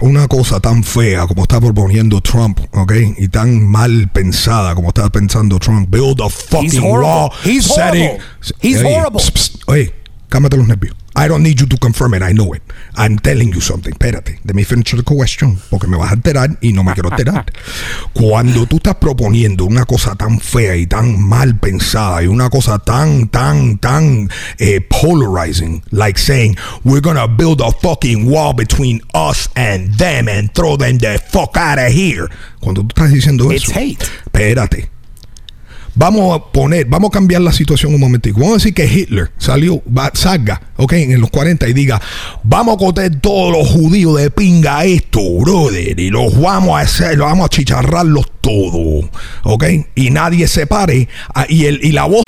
una cosa tan fea como está proponiendo Trump, ¿ok? Y tan mal pensada como está pensando Trump, build a fucking horrible. wall. He's setting- horrible. He's Oye, horrible. psst, psst, Oye, cálmate los nervios. I don't need you to confirm it, I know it. I'm telling you something. Espérate, let me finish the question, porque me vas a alterar y no me quiero alterar. Cuando tú estás proponiendo una cosa tan fea y tan mal pensada y una cosa tan, tan, tan eh, polarizing, like saying, we're gonna build a fucking wall between us and them and throw them the fuck out of here. Cuando tú estás diciendo It's eso, hate. espérate. Vamos a poner, vamos a cambiar la situación un momentico. Vamos a decir que Hitler salió, va, salga, ok, en los 40 y diga, vamos a coger todos los judíos de pinga esto, brother, y los vamos a hacer, los vamos a chicharrarlos todos, ok, y nadie se pare, ah, y, el, y la voz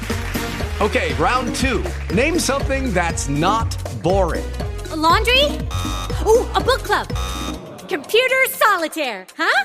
Okay, round two. Name something that's not boring. A laundry? Ooh, a book club. Computer solitaire, huh?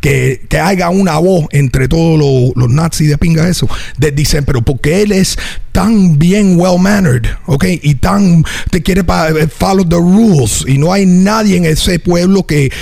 que, que haya una voz entre todos los, los nazis de pinga eso, de dissent, pero porque él es tan bien well mannered, ok, y tan te quiere pa, eh, follow the rules, y no hay nadie en ese pueblo que,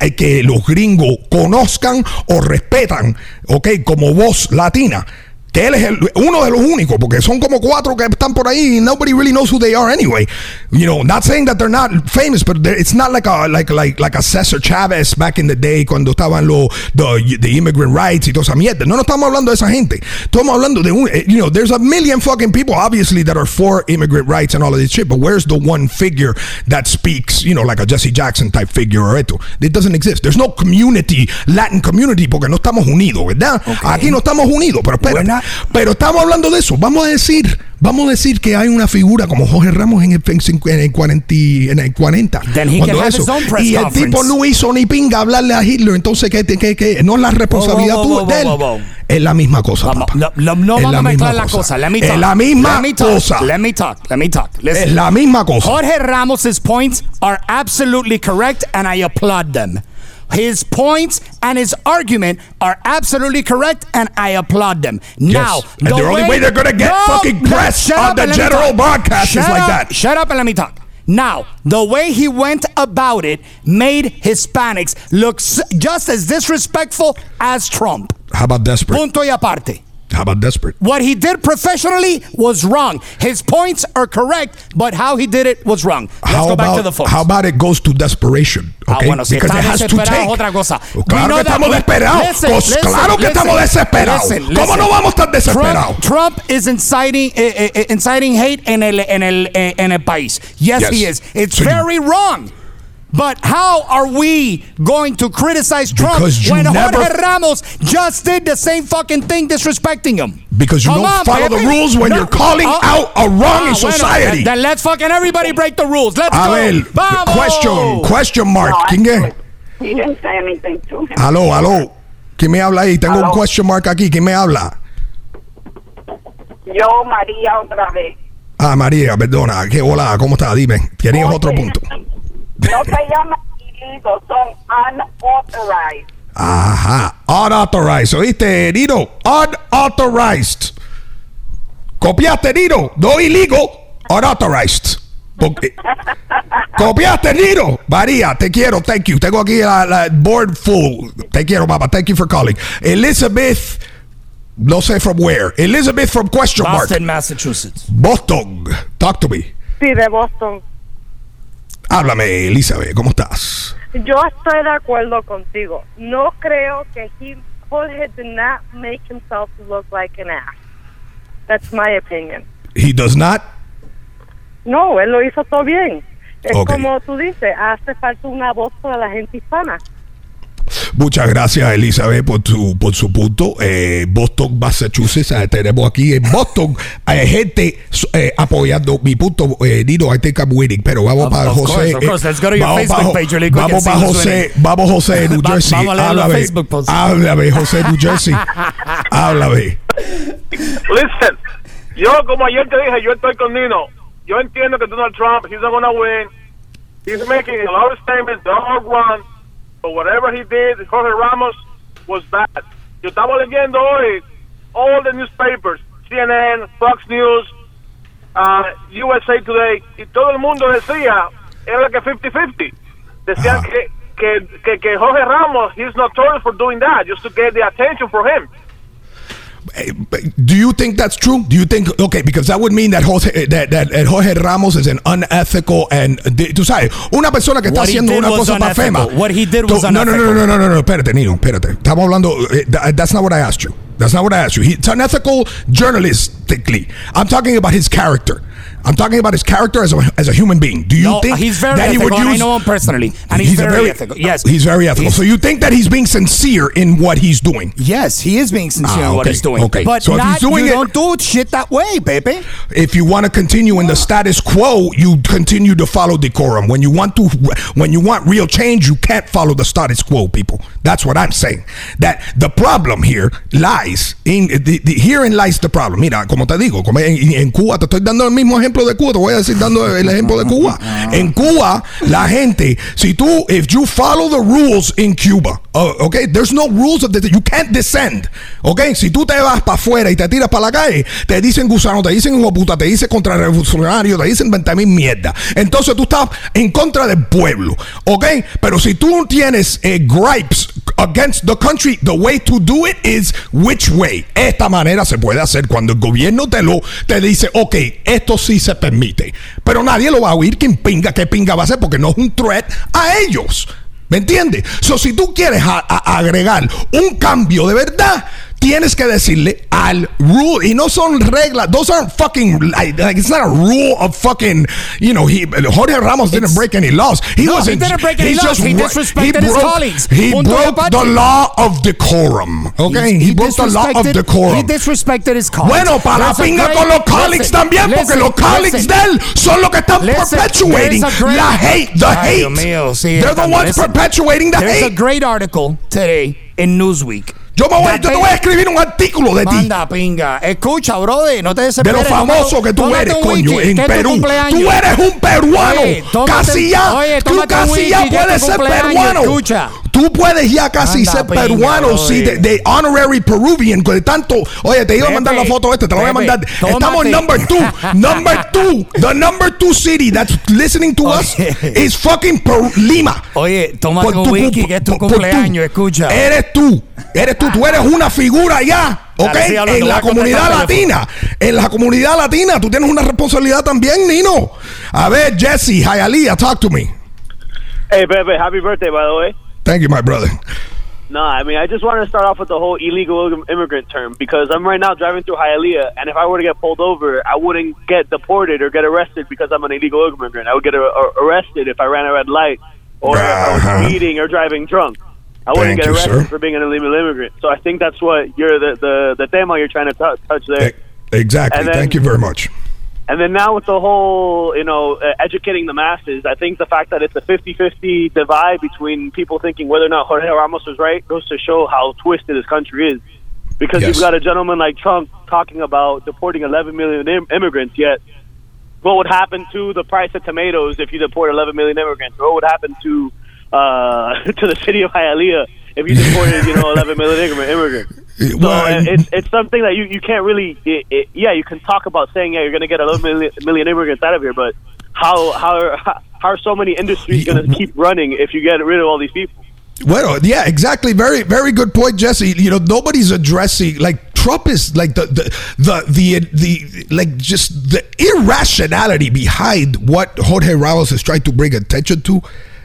eh, que los gringos conozcan o respetan, ok, como voz latina. Que él es el- uno de los únicos, porque son como cuatro que están por ahí. and Nobody really knows who they are anyway. You know, not saying that they're not famous, but it's not like a like like like a Cesar Chavez back in the day cuando estaban los the, the immigrant rights y toda esa mierda. No, no estamos hablando de esa gente. Estamos hablando de un, eh, you know, there's a million fucking people obviously that are for immigrant rights and all of this shit, but where's the one figure that speaks, you know, like a Jesse Jackson type figure or esto? It doesn't exist. There's no community, Latin community, porque no estamos unidos, ¿verdad? Aquí no estamos unidos, pero espera. Pero estamos hablando de eso. Vamos a decir, vamos a decir que hay una figura como Jorge Ramos en el, en el 40. y- En el 40 Then he Cuando eso. y el tipo no hizo ni pinga hablarle a Hitler. Entonces, ¿qué, qué, qué? No es la responsabilidad Whoa, whoa, whoa, de él. Es la misma cosa, Vamos, papá. no, no, no Es vamos a mezclar misma la cosa. Let me Es talk. la misma Let me talk. cosa. Let me talk. Let me talk. Listen. Es la misma cosa. Jorge Ramos's points are absolutely correct, and I applaud them. His points and his argument are absolutely correct, and I applaud them. Now, And the only way they're gonna get fucking press shut on the and let me general broadcast is Shut like that. Shut up and let me talk. Now, the way he went about it made Hispanics look just as disrespectful as Trump. How about desperate? Punto y aparte. How about desperate? What he did professionally was wrong. His points are correct, but how he did it was wrong. Let's how go about back to the phones. how about it goes to desperation? Ah, Okay, bueno, si because it has to take. otra cosa. Oh, We claro que estamos desesperados. Claro que estamos desesperados. ¿Cómo no vamos a estar desesperados? Trump, is inciting eh, eh, inciting hate en el en el en el país. Yes, Yes. he is. It's So you- very wrong. But how are we going to criticize Trump when never- Jorge Ramos just did the same fucking thing disrespecting him? Because you Come don't on, follow the rules when No. you're calling Ah, out a wrong in ah, bueno, society. then, then let's fucking everybody break the rules. Let's A go. ver, Vamos. question, question mark. No, I ¿Quién es? He didn't say anything to him. Aló, aló. ¿Quién me habla ahí? Tengo un Aló. question mark aquí. ¿Quién me habla? Yo, María, otra vez. Ah, María, perdona. ¿Qué hola? ¿Cómo estás? Dime. ¿Tenías Oye, otro punto? No se llaman illegal, son unauthorized. Ajá. Unauthorized. ¿Oíste, Nino? Unauthorized. ¿Copiaste, Nino? No illegal. Unauthorized. Porque- ¿Copiaste, Nino? María, te quiero. Thank you. Tengo aquí la, la board full. Te quiero, papá. Thank you for calling. Elizabeth. No sé from where. Elizabeth from question mark. Boston, Massachusetts. Boston. Talk to me. Sí, de Boston. Háblame, Elizabeth. ¿Cómo estás? Yo estoy de acuerdo contigo. No creo que he, Jorge did not make himself look like an ass. That's my opinion. He does not. No, él lo hizo todo bien. Es Ok. como tú dices, hace falta una voz para la gente hispana. Muchas gracias, Elizabeth, por su, por su punto. Eh, Boston, Massachusetts, eh, tenemos aquí en Boston eh, gente eh, apoyando mi punto. Eh, Nino, I think I'm winning, pero vamos Of- para of José. course, course. go vamos para- page really quick Vamos para José, vamos José, New Va- Jersey. vamos a Háblame, Facebook posts. háblame, José, New Jersey. Háblame. Listen, yo como ayer te dije, yo estoy con Nino. Yo entiendo que Donald Trump, he's not gonna win. He's making a lot of statements, they're all wrong. But whatever he did, Jorge Ramos was bad. Yo estaba leyendo hoy all the newspapers, CNN, Fox News, uh, USA Today, y todo el mundo decía, era que 50-50. Decían que, que, que, que Jorge Ramos, he's notorious for doing that, just to get the attention for him. Do you think that's true? Do you think okay? Because that would mean that Jose that, that, that Jorge Ramos is an unethical and tú sabes una persona que está haciendo una cosa para unethical. FEMA. What he did was Tú- no, no, no, no, no, no, no, no, espérate, Nino, espérate. Estamos hablando. eh, that- that's not what I asked you. That's not what I asked you. He, it's unethical journalistically. I'm talking about his character. I'm talking about his character as a, as a human being. Do you No, think he's very that he ethical, would and I know him personally, and he's, a very, ethical. Yes, he's very ethical. He's- so you think that he's being sincere in what he's doing? Yes, he is being sincere Ah, in what okay, he's doing. okay. But So if he's doing you it- don't do shit that way, baby. if you want to continue in the status quo, you continue to follow decorum. When you want to, when you want real change, you can't follow the status quo, people. That's what I'm saying. That the problem here lies in the, the, herein lies the problem. Mira, como te digo, como en, en Cuba te estoy dando el mismo ejemplo de Cuba. Te voy a decir dando el ejemplo de Cuba. En Cuba, la gente, si tú, if you follow the rules in Cuba, uh, okay, there's no rules of the, you can't descend, okay. Si tú te vas para afuera y te tiras para la calle, te dicen gusano, te dicen hijo puta, te dicen contrarrevolucionario, te dicen 20 mil mierda. Entonces tú estás en contra del pueblo, ok. Pero si tú tienes eh, gripes against the country, the way to do it is which way. Esta manera se puede hacer cuando el gobierno te lo te dice, ok, esto sí se permite. Pero nadie lo va a oír. ¿Quién pinga? ¿Qué pinga va a hacer? Porque no es un threat a ellos. ¿Me entiendes? So, si tú quieres a- agregar un cambio de verdad, tienes que decirle al rule. Y no son reglas. Those aren't fucking. Like, it's not a rule of fucking. You know, he, Jorge Ramos didn't break any laws. He No, wasn't. he didn't break any laws. just He disrespected his colleagues. He Punto broke the law of decorum. Okay? He, broke the law of decorum. He disrespected his colleagues. Bueno, para There's a pinga great- con los colleagues listen, también, porque los colleagues de él son los que están Listen, perpetuating there's a la hate, the Ay, hate. Mío, sí, They're the ones perpetuating the There's a hate. great article today in Newsweek. Yo, me voy, That yo te they- voy a escribir un artículo de ti. Manda, pinga. Escucha, brother, no te De desesperes. lo famoso Tómate- que tú tómate eres, un coño, wiki, en que es tu Perú. cumpleaños. Tú eres un peruano. Oye, tómate- casi ya. oye, tú tómate un casi ya wiki, que es puedes tu ser cumpleaños, peruano. escucha. Tú puedes ya casi Anda, ser peruano, sí, de, honorary Peruvian, de tanto. Oye, te iba a mandar la foto esta, te la voy a mandar. Estamos tómate. number two. number two. The number two city that's listening to us Oye. is fucking Peru- Lima. Oye, un tu- wiki, que es tu por- por cumpleaños, escucha. Eres tú. Eres tú. Tú eres una figura ya. ¿ok? Ahora sí, hablando, en la comunidad latina. En la comunidad latina, tú tienes una responsabilidad también, Nino. A ver, Jesse, Hialeah, talk to me. Hey, Pepe, happy birthday, by the way. Thank you, my brother. No, I mean, I just want to start off with the whole illegal immigrant term because I'm right now driving through Hialeah, and if I were to get pulled over, I wouldn't get deported or get arrested because I'm an illegal immigrant. I would get a- a- arrested if I ran a red light or if I Uh-huh. was speeding or driving drunk. I wouldn't Thank get arrested sir. for being an illegal immigrant. So I think that's what you're the the, the tema you're trying to tou- touch there. Exactly. Then- Thank you very much. And then now with the whole, you know, uh, educating the masses, I think the fact that it's a 50-50 divide between people thinking whether or not Jorge Ramos was right goes to show how twisted this country is. Because Yes. you've got a gentleman like Trump talking about deporting 11 million Im- immigrants, yet what would happen to the price of tomatoes if you deport 11 million immigrants? What would happen to uh, to the city of Hialeah if you deported, you know, 11 million immigrants? So well, it's it's something that you, you can't really it, it, yeah you can talk about saying yeah you're going to get a million, immigrants out of here but how how how are so many industries going to keep running if you get rid of all these people? Well, yeah, exactly. Very, very good point, Jesse. You know, nobody's addressing like Trump is like the the the the, the like just the irrationality behind what Jorge Ramos is trying to bring attention to.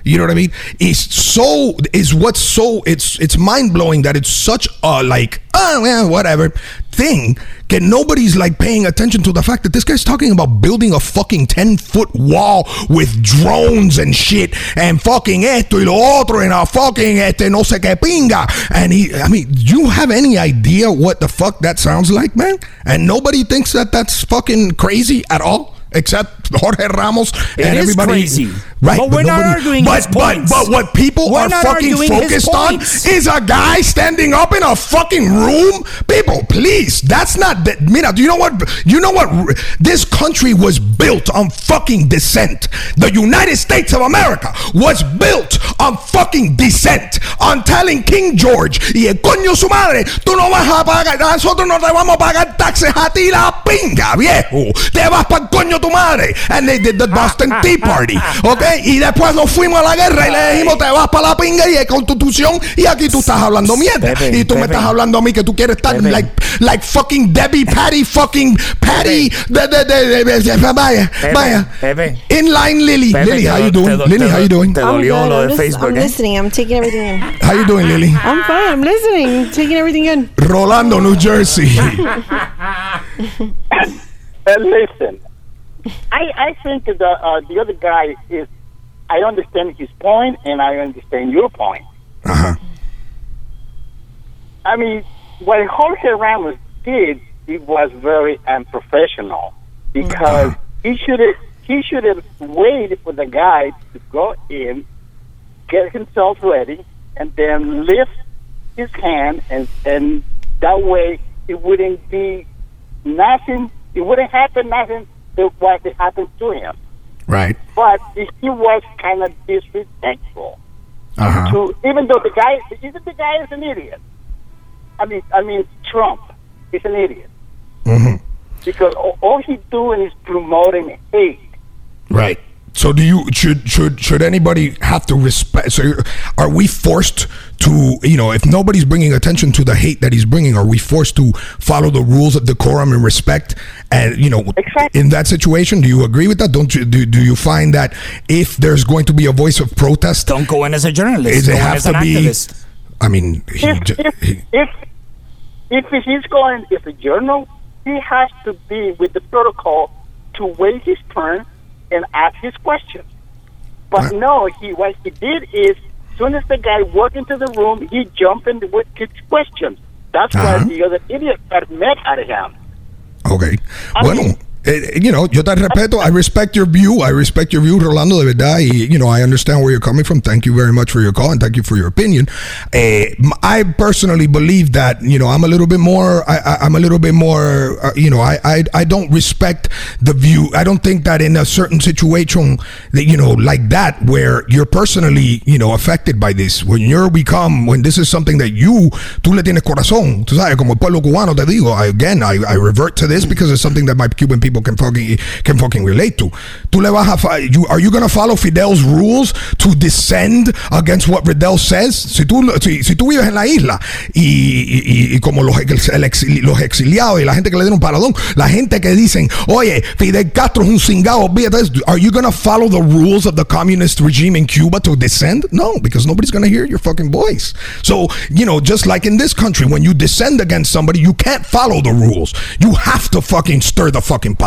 You know what I mean? Is so is what's so it's it's mind blowing that it's such a like oh yeah whatever thing. that nobody's like paying attention to the fact that this guy's talking about building a fucking ten foot wall with drones and shit and fucking esto y lo otro and a fucking este no sé qué pinga. And he, I mean, do you have any idea what the fuck that sounds like, man? And nobody thinks that that's fucking crazy at all. Except Jorge Ramos and is everybody, crazy. Right? But we're not nobody- arguing but, his points. but what people We're are fucking focused on is a guy standing up in a fucking room. People, please, that's not that. Mira, do you know what? You know what? This country was built on fucking dissent. The United States of America was built on fucking dissent. On telling King George y el coño su madre, tú no vas a pagar, nosotros no te vamos a pagar taxes a ti la pinga, viejo. Te vas para el coño tu madre. And they did the Boston Tea Party, ¿ok? Y después nos fuimos a la guerra y le dijimos te vas para la pinga y hay constitución y aquí tú estás hablando mierda. Pepe, y tú me Pepe. estás hablando a mí que tú quieres estar Pepe. like, like fucking Debbie Patty, fucking Patty, de, de, de, de- de- vaya, Pepe, vaya. Pepe. Inline Lily. Pepe, Lily, how you doing? do- Lily, how you doing? te I'm dolió lo de Facebook, I'm eh? listening. I'm taking everything in. How you doing, Lily? I'm fine. I'm listening. Taking everything in. Rolando, New Jersey. And listen, I I think that the uh, the other guy is. I understand his point, and I understand your point. Uh-huh. I mean, what Jorge Ramos did, it was very unprofessional because he should have he should have waited for the guy to go in, get himself ready, and then lift his hand, and and that way it wouldn't be nothing. It wouldn't happen nothing to what happened to him. Right. But he was kind of disrespectful Uh-huh. to even though the guy even the guy is an idiot. I mean I mean Trump is an idiot Mhm. because all, all he's doing is promoting hate. Right. So do you should should should anybody have to respect? So are we forced to you know if nobody's bringing attention to the hate that he's bringing, are we forced to follow the rules of decorum and respect? And you know, in that situation, do you agree with that? Don't you do, do you find that if there's going to be a voice of protest, don't go in as a journalist. Is it Go in have as to be? activist. I mean, he, If, ju- if, he- if if he's going as a journal, he has to be with the protocol to wait his turn and ask his questions. But no, he what he did is as soon as the guy walked into the room, he jumped in with his questions. That's Uh-huh. why the other idiot got mad at him. Okay. Bueno, eh, you know, yo te respeto. I respect your view. I respect your view, Rolando, de verdad. Y, you know, I understand where you're coming from. Thank you very much for your call and thank you for your opinion. M- I personally believe that, you know, I'm a little bit more, I, I'm a little bit more, uh, you know, I, I, I don't respect the view. I don't think that in a certain situation that, you know, like that, where you're personally, you know, affected by this, when you're become, when this is something that you, tú le tienes corazón, tú sabes, como el pueblo cubano, te digo, again, I, I revert to this because it's something that my Cuban people people can fucking can fucking relate to. Tú le vas a you, are you gonna follow Fidel's rules to descend against what Fidel says? Si tú si, si tú vives en la isla y, y- y como los, ex- los exiliados y la gente que le dieron un paladón, la gente que dicen, oye, Fidel Castro es un cingado, olvídate. Are you gonna follow the rules of the communist regime in Cuba to descend? No, because nobody's gonna hear your fucking voice. So, you know, just like in this country, when you descend against somebody, you can't follow the rules. You have to fucking stir the fucking pot.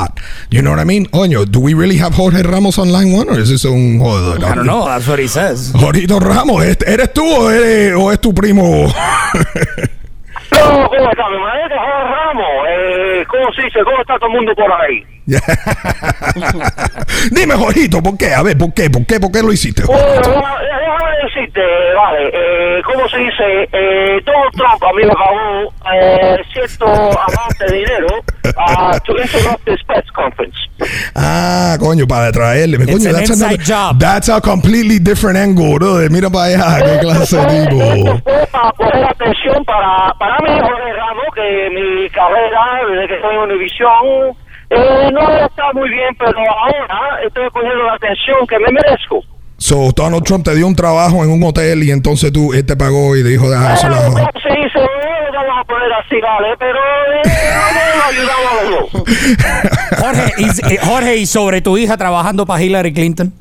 You know what I mean? Oño, do we really have Jorge Ramos on line one or is this un jodedor? I don't know. That's what he says. Jorito Ramos, ¿est- ¿eres tú o, eres- o es tu primo? No, ¿cómo está? Mi maestro Jorge Ramos. Eh, ¿Cómo se dice? ¿Cómo está todo el mundo por ahí? Dime, Jorito, ¿por qué? A ver, ¿por qué? ¿Por qué? ¿Por qué lo hiciste? Oh, déjame decirte, vale, eh, ¿cómo se dice? Eh, Donald Trump a mí me pagó eh, cierto amount de dinero uh, to interrupt this press conference. Ah, coño, para traerle. Me, It's coño, an that's, inside another- job. that's a completely different angle, brother. Mira para allá, qué clase de tipo. Para poner atención para, para mí, Jorge Ramos, que mi carrera, desde que estoy en Univisión, eh, no está muy bien, pero ahora estoy poniendo la atención que me merezco. So, Donald Trump te dio un trabajo en un hotel y entonces tú, él te pagó y te dijo, deja eso. la- vamos a poner así, vale, pero eh, ayudamos a los dos. Jorge, y, eh, Jorge, y sobre tu hija trabajando para Hillary Clinton.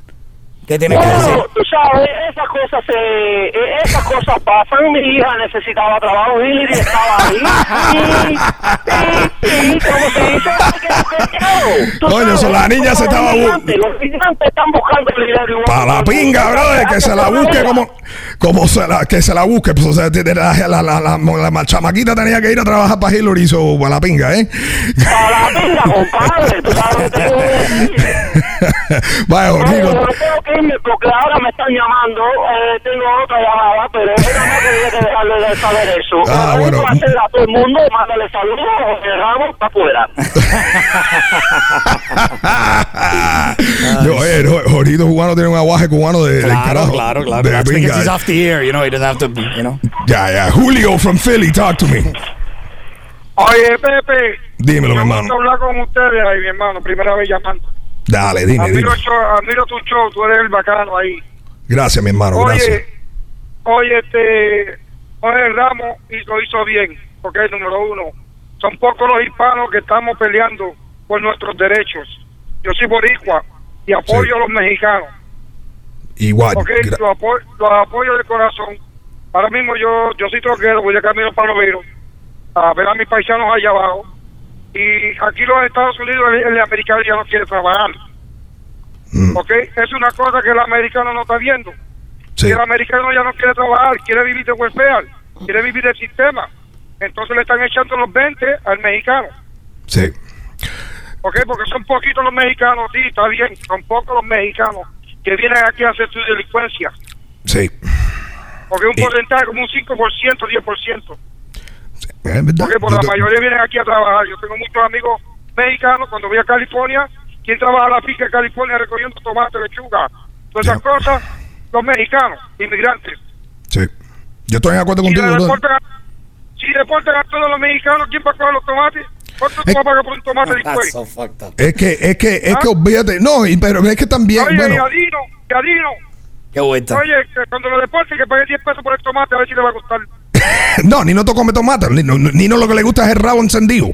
¿Qué tienes que decir? Bueno, tú sabes, esas cosas se, eh, esas cosas pasan. Mi hija necesitaba trabajo, Hillary estaba ahí. Y, y, y ¿cómo se dice? Coño, sabes, so la niña se estaba bu- migrantes, Los migrantes están buscando el dinero. Para la pinga, brother, que se la busque como, como se la, que se la busque. Pues, o sea, tiene la, la, la, la, la chamaquita tenía que ir a trabajar para Hillary, so, para la pinga, ¿eh? Para la pinga, compadre. Vaya, Oye, Yo porque ahora me están llamando. Eh, tengo otra llamada, pero era más que tenía que dejarle de saber eso. Ah, bueno. voy a hacer a todo el mundo, mándale saludos, Jorge Ramos, para afuera. Yo, Jorito cubano tiene un aguaje cubano de, Claro, carajo. claro, claro. That's because he's off the air, you know, he doesn't have to, you know. Ya, ya. Julio from Philly, talk to me. Oye, Pepe. Dímelo, mi me hermano. gusta hablar con ustedes ahí, mi hermano. Primera vez llamando. Dale, dime. Admiro, show- admiro tu show, tú eres el bacano ahí. Gracias, mi hermano, oye, gracias. oye, este. Jorge Ramos lo hizo bien, porque es número uno. Son pocos los hispanos que estamos peleando por nuestros derechos. Yo soy boricua y apoyo a los mexicanos. Igual. Ok, gra- los, apo- los apoyo de corazón. Ahora mismo yo yo soy troquero, voy de camino para Lovero a ver a mis paisanos allá abajo. Y aquí los Estados Unidos, el, el americano ya no quiere trabajar. Ok, es una cosa que el americano no está viendo. Sí. El americano ya no quiere trabajar, quiere vivir de welfare, quiere vivir del sistema. Entonces le están echando los 20 al mexicano. Sí. ¿ok? Porque son poquitos los mexicanos, sí, está bien, son pocos los mexicanos que vienen aquí a hacer su delincuencia. Sí. Porque un porcentaje como un 5%, 10%. Es verdad. Porque por Yo la te- mayoría vienen aquí a trabajar. Yo tengo muchos amigos mexicanos cuando voy a California. ¿Quién trabaja en la finca de California recogiendo tomate, lechuga? Todas esas cosas, los mexicanos, inmigrantes. Sí. Yo estoy de acuerdo contigo, deportan a- si deportan a todos los mexicanos, ¿quién va a coger los tomates? ¿Cuánto tú vas a pagar por un tomate después? Es que, es que, es que olvídate. No, y- pero es que también, Oye, bueno. Yadino, Yadino. Qué vuelta. Oye, que cuando lo deporten, que pague 10 pesos por el tomate, a ver si le va a gustar. No, ni no come tomate, ni no, ni no lo que le gusta es el rabo encendido.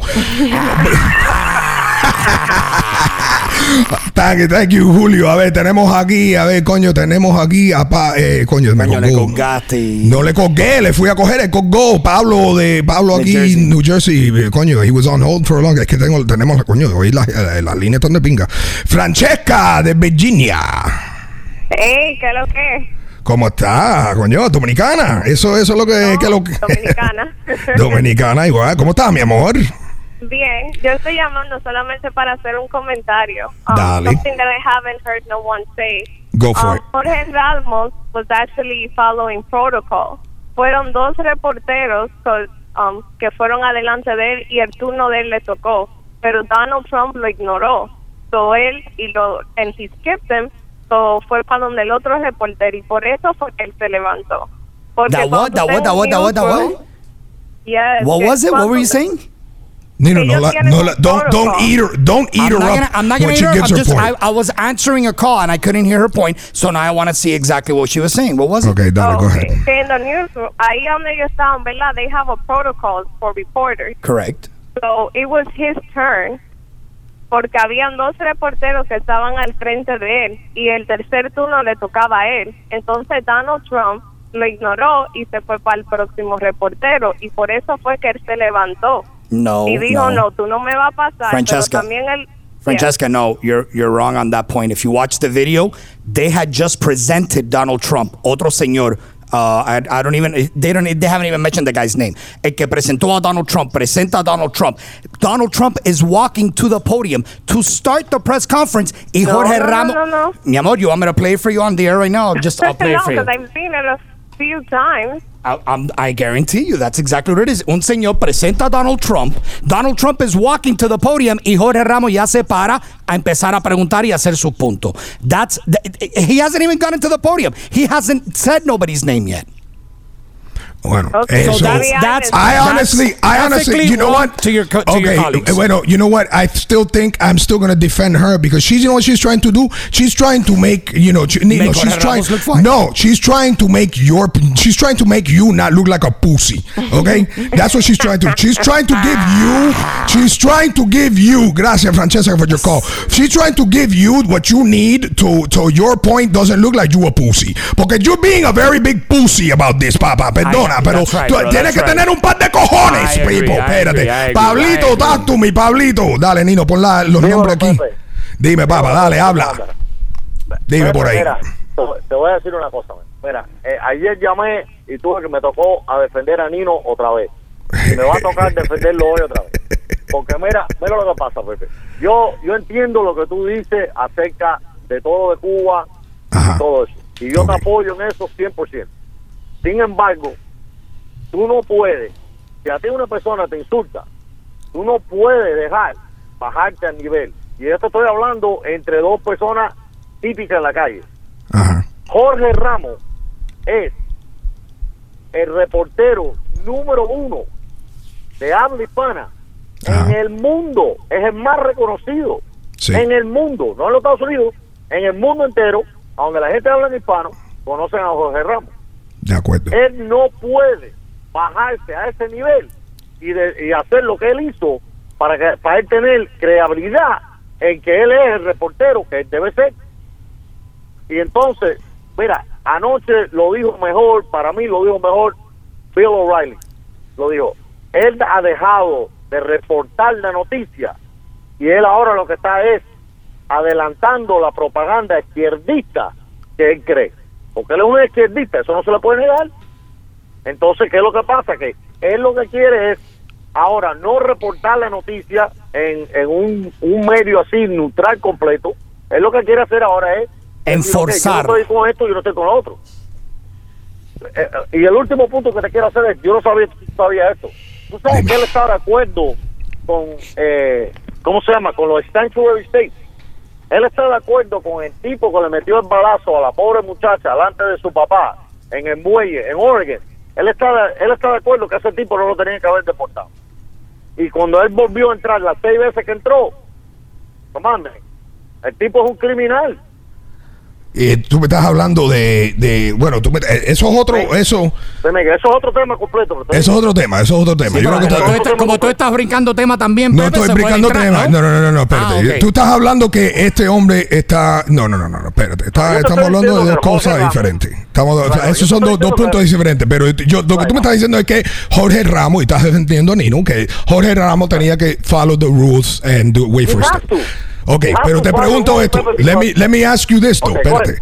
Thank you, thank you, Julio. A ver, tenemos aquí, a ver, coño, tenemos aquí a pa, eh, coño, me Coño, le colgaste. No le colgué, le fui a coger el colgó. Pablo de Pablo New aquí Jersey. en New Jersey, eh, coño, he was on hold for a long. Es que tengo, tenemos, coño, hoy las la, las líneas están de pinga. Francesca de Virginia. Hey, ¿qué es lo que? ¿Cómo está, coño? Dominicana. Eso, eso es lo que, que lo que- Dominicana. Dominicana igual. ¿Cómo estás, mi amor? Bien, yo estoy llamando solamente para hacer un comentario. Um, Dale. Something that I haven't heard no one say. Go for Um, it. Jorge Ramos was actually following protocol. Fueron dos reporteros um, que fueron adelante de él y el turno de él le tocó, pero Donald Trump lo ignoró. So él y lo and he skipped them, so fue para donde el otro reportero y por eso fue que él se levantó. Porque That what? That what? That what? That what? That what? Yes, What was it? What were you saying? Nino, no, Ellos la, no la, don't don't eat her don't eat I'm her not up gonna, I'm not gonna eat her. I'm her just. I, I was answering a call and I couldn't hear her point, so now I want to see exactly what she was saying. What was it? Okay, dale, go ahead. Que en the newsroom, ahí donde ellos estaban, ¿verdad? They have a protocol for reporters. Correct. So it was his turn porque habían dos reporteros que estaban al frente de él y el tercer turno le tocaba a él. Entonces Donald Trump lo ignoró y se fue para el próximo reportero y por eso fue que él se levantó No, y dijo, no. no, tú no me vas a pasar. Francesca. Pero también él... Francesca, no, you're you're wrong on that point. If you watch the video, they had just presented Donald Trump, otro señor. Uh, I, I don't even they don't they haven't even mentioned the guy's name. El que presentó a Donald Trump presenta Donald Trump. Donald Trump is walking to the podium to start the press conference. Y No, Jorge no, no, Ramos. no, no. Mi amor, you want me to play it for you on the air right now? Just I'll play no, for you. I've seen it few times. I, I guarantee you that's exactly what it is. Un señor presenta a Donald Trump. Donald Trump is walking to the podium y Jorge Ramos ya se para a empezar a preguntar y hacer su punto. That's th- he hasn't even gotten to the podium. He hasn't said nobody's name yet. Bueno, Okay, eso, so that's- that's- I honestly, that's I honestly, you know what? to your co- to your okay, colleagues. bueno, you know what? I still think I'm still going to defend her because she's, you know what she's trying to do? She's trying to make, you know, she- no, she's trying. Ramos look fine. No, she's trying to make your, she's trying to make you not look like a pussy. Okay, that's what she's trying to. do. She's trying to give you, she's trying to give you. Gracias, Francesca, for your call. She's trying to give you what you need to, to your point doesn't look like you a pussy. Because you're being a very big pussy about this, papá. Perdona, I- pero that's right, tú bro, tienes que right. tener un par de cojones, agree, Pipo. Espérate. agree, agree, Pablito, to me, Pablito. Dale, Nino, pon la- los nombres aquí. Dime, papá, dale, habla. Dime por ahí. Mira, te- voy a decir una cosa. man. Mira, eh, ayer llamé y tuve que me tocó a defender a Nino otra vez. Y me va a tocar defenderlo hoy otra vez. Porque mira, mira lo que pasa, Pepe. Yo, yo entiendo lo que tú dices acerca de todo de Cuba y todo eso. Y yo te apoyo en eso 100%. Sin embargo, tú no puedes, si a ti una persona te insulta, tú no puedes dejar bajarte al nivel. Y esto estoy hablando entre dos personas típicas en la calle. Jorge Ramos es el reportero número uno de habla hispana en el mundo. Es el más reconocido en el mundo, no en los Estados Unidos, en el mundo entero, donde la gente habla en hispano, conocen a Jorge Ramos. De acuerdo. Él no puede bajarse a ese nivel y, de- y hacer lo que él hizo para, que, para él tener credibilidad en que él es el reportero que él debe ser. Y entonces, mira, anoche lo dijo mejor, para mí lo dijo mejor Bill O'Reilly. Lo dijo. Él ha dejado de reportar la noticia y él ahora lo que está es adelantando la propaganda izquierdista que él cree. Porque él es un izquierdista, eso no se le puede negar. Entonces, ¿qué es lo que pasa? Que él lo que quiere es ahora no reportar la noticia en, en un, un medio así neutral completo. Él lo que quiere hacer ahora es Enforzar. yo no estoy con esto, yo no estoy con lo otro. Eh, eh, y el último punto que te quiero hacer es, yo no sabía sabías esto. Tú sabes que él está de acuerdo con, eh, ¿cómo se llama? Con los sanctuary states. Él está de acuerdo con el tipo que le metió el balazo a la pobre muchacha delante de su papá en el muelle, en Oregon. Él está, él está de acuerdo que ese tipo no lo tenía que haber deportado. Y cuando él volvió a entrar las seis veces que entró, no mames, el tipo es un criminal. Eh, tú me estás hablando de, de bueno, tú me- eh, eso es otro, eso, eso es otro tema completo. pero eso es otro tema, eso es otro tema. Sí, Yo creo que como, tú estás, como tú estás brincando tema también, no Pepe, estoy brincando entrar, tema. ¿no? No, no, no, no, espérate. Ah. Tú estás hablando que este hombre está. No, no, no, no, no, espérate. Está- estamos hablando de dos cosas diferentes. Estamos, o sea, esos son dos, dos puntos que- diferentes. Pero yo, lo que tú me estás diciendo es que Jorge Ramos, y estás defendiendo a Nino, que Jorge Ramos tenía que follow the rules and do, wait for step. Has to. Ok, He has pero to te follow pregunto rules, esto. Pepe, Let me, because- let me ask you this, though. Okay, go Espérate.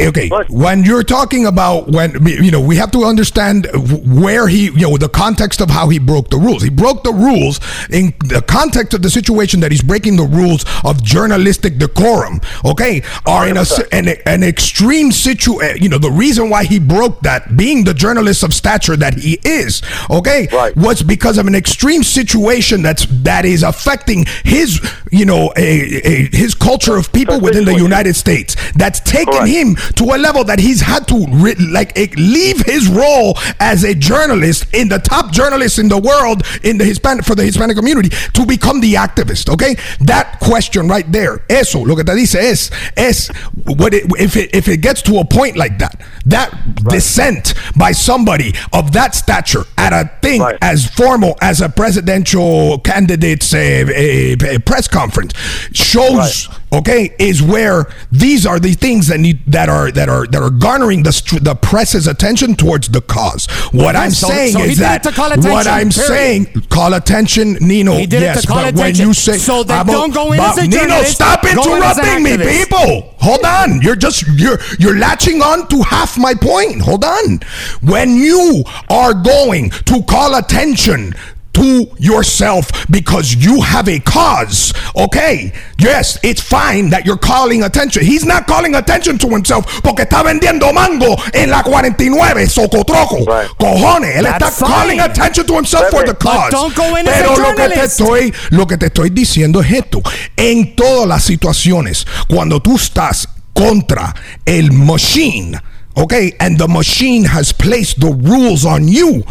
Okay, when you're talking about when you know we have to understand where he you know the context of how he broke the rules. He broke the rules in the context of the situation that he's breaking the rules of journalistic decorum. Okay, are in a an, an extreme situation. Eh, you know the reason why he broke that, being the journalist of stature that he is. Okay, was because of an extreme situation that's that is affecting his you know a, a, his culture of people within the United States. That's taken him to a level that he's had to re- like eh, leave his role as a journalist in the top journalist in the world in the Hispanic for the Hispanic community to become the activist. Okay, that question right there, eso, lo que te dice es es what it, if it if it gets to a point like that, that dissent by somebody of that stature at a thing as formal as a presidential candidate's uh, uh, press conference shows okay is where these are the things that need that are that are that are garnering the the press's attention towards the cause. What i'm So- saying so is that to call what i'm period. saying call attention nino. He did it to yes call but when you say So don't go in but as a nino stop go in as an interrupting me people. Hold on. You're just you're you're latching on to half my point. Hold on. When you are going to call attention to yourself because you have a cause. Okay, yes, it's fine that you're calling attention. He's not calling attention to himself porque está vendiendo mango en la 49, socotroco. Cojones, él That's está calling attention to himself for the cause. But don't go in as a Pero lo que te journalist. estoy, lo que te estoy diciendo es esto. En todas las situaciones, cuando tú estás contra el machine, okay, and the machine has placed the rules on you,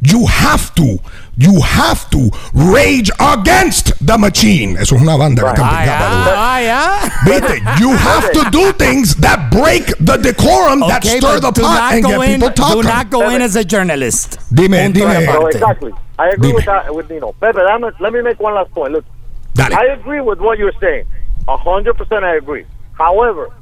you have to, you have to rage against the machine. Eso es una banda que canta acá, by the way. Ah, yeah. Viste, you have to do things that break the decorum that stir the pot and get in, people talking. Do not go in as a journalist. Dime, Punto y dime. aparte. No, exactly. I agree Dime. with that with Nino. Pepe, dame, let me make one last point. Look, Dale. I agree with what you're saying. A hundred percent, I agree. However,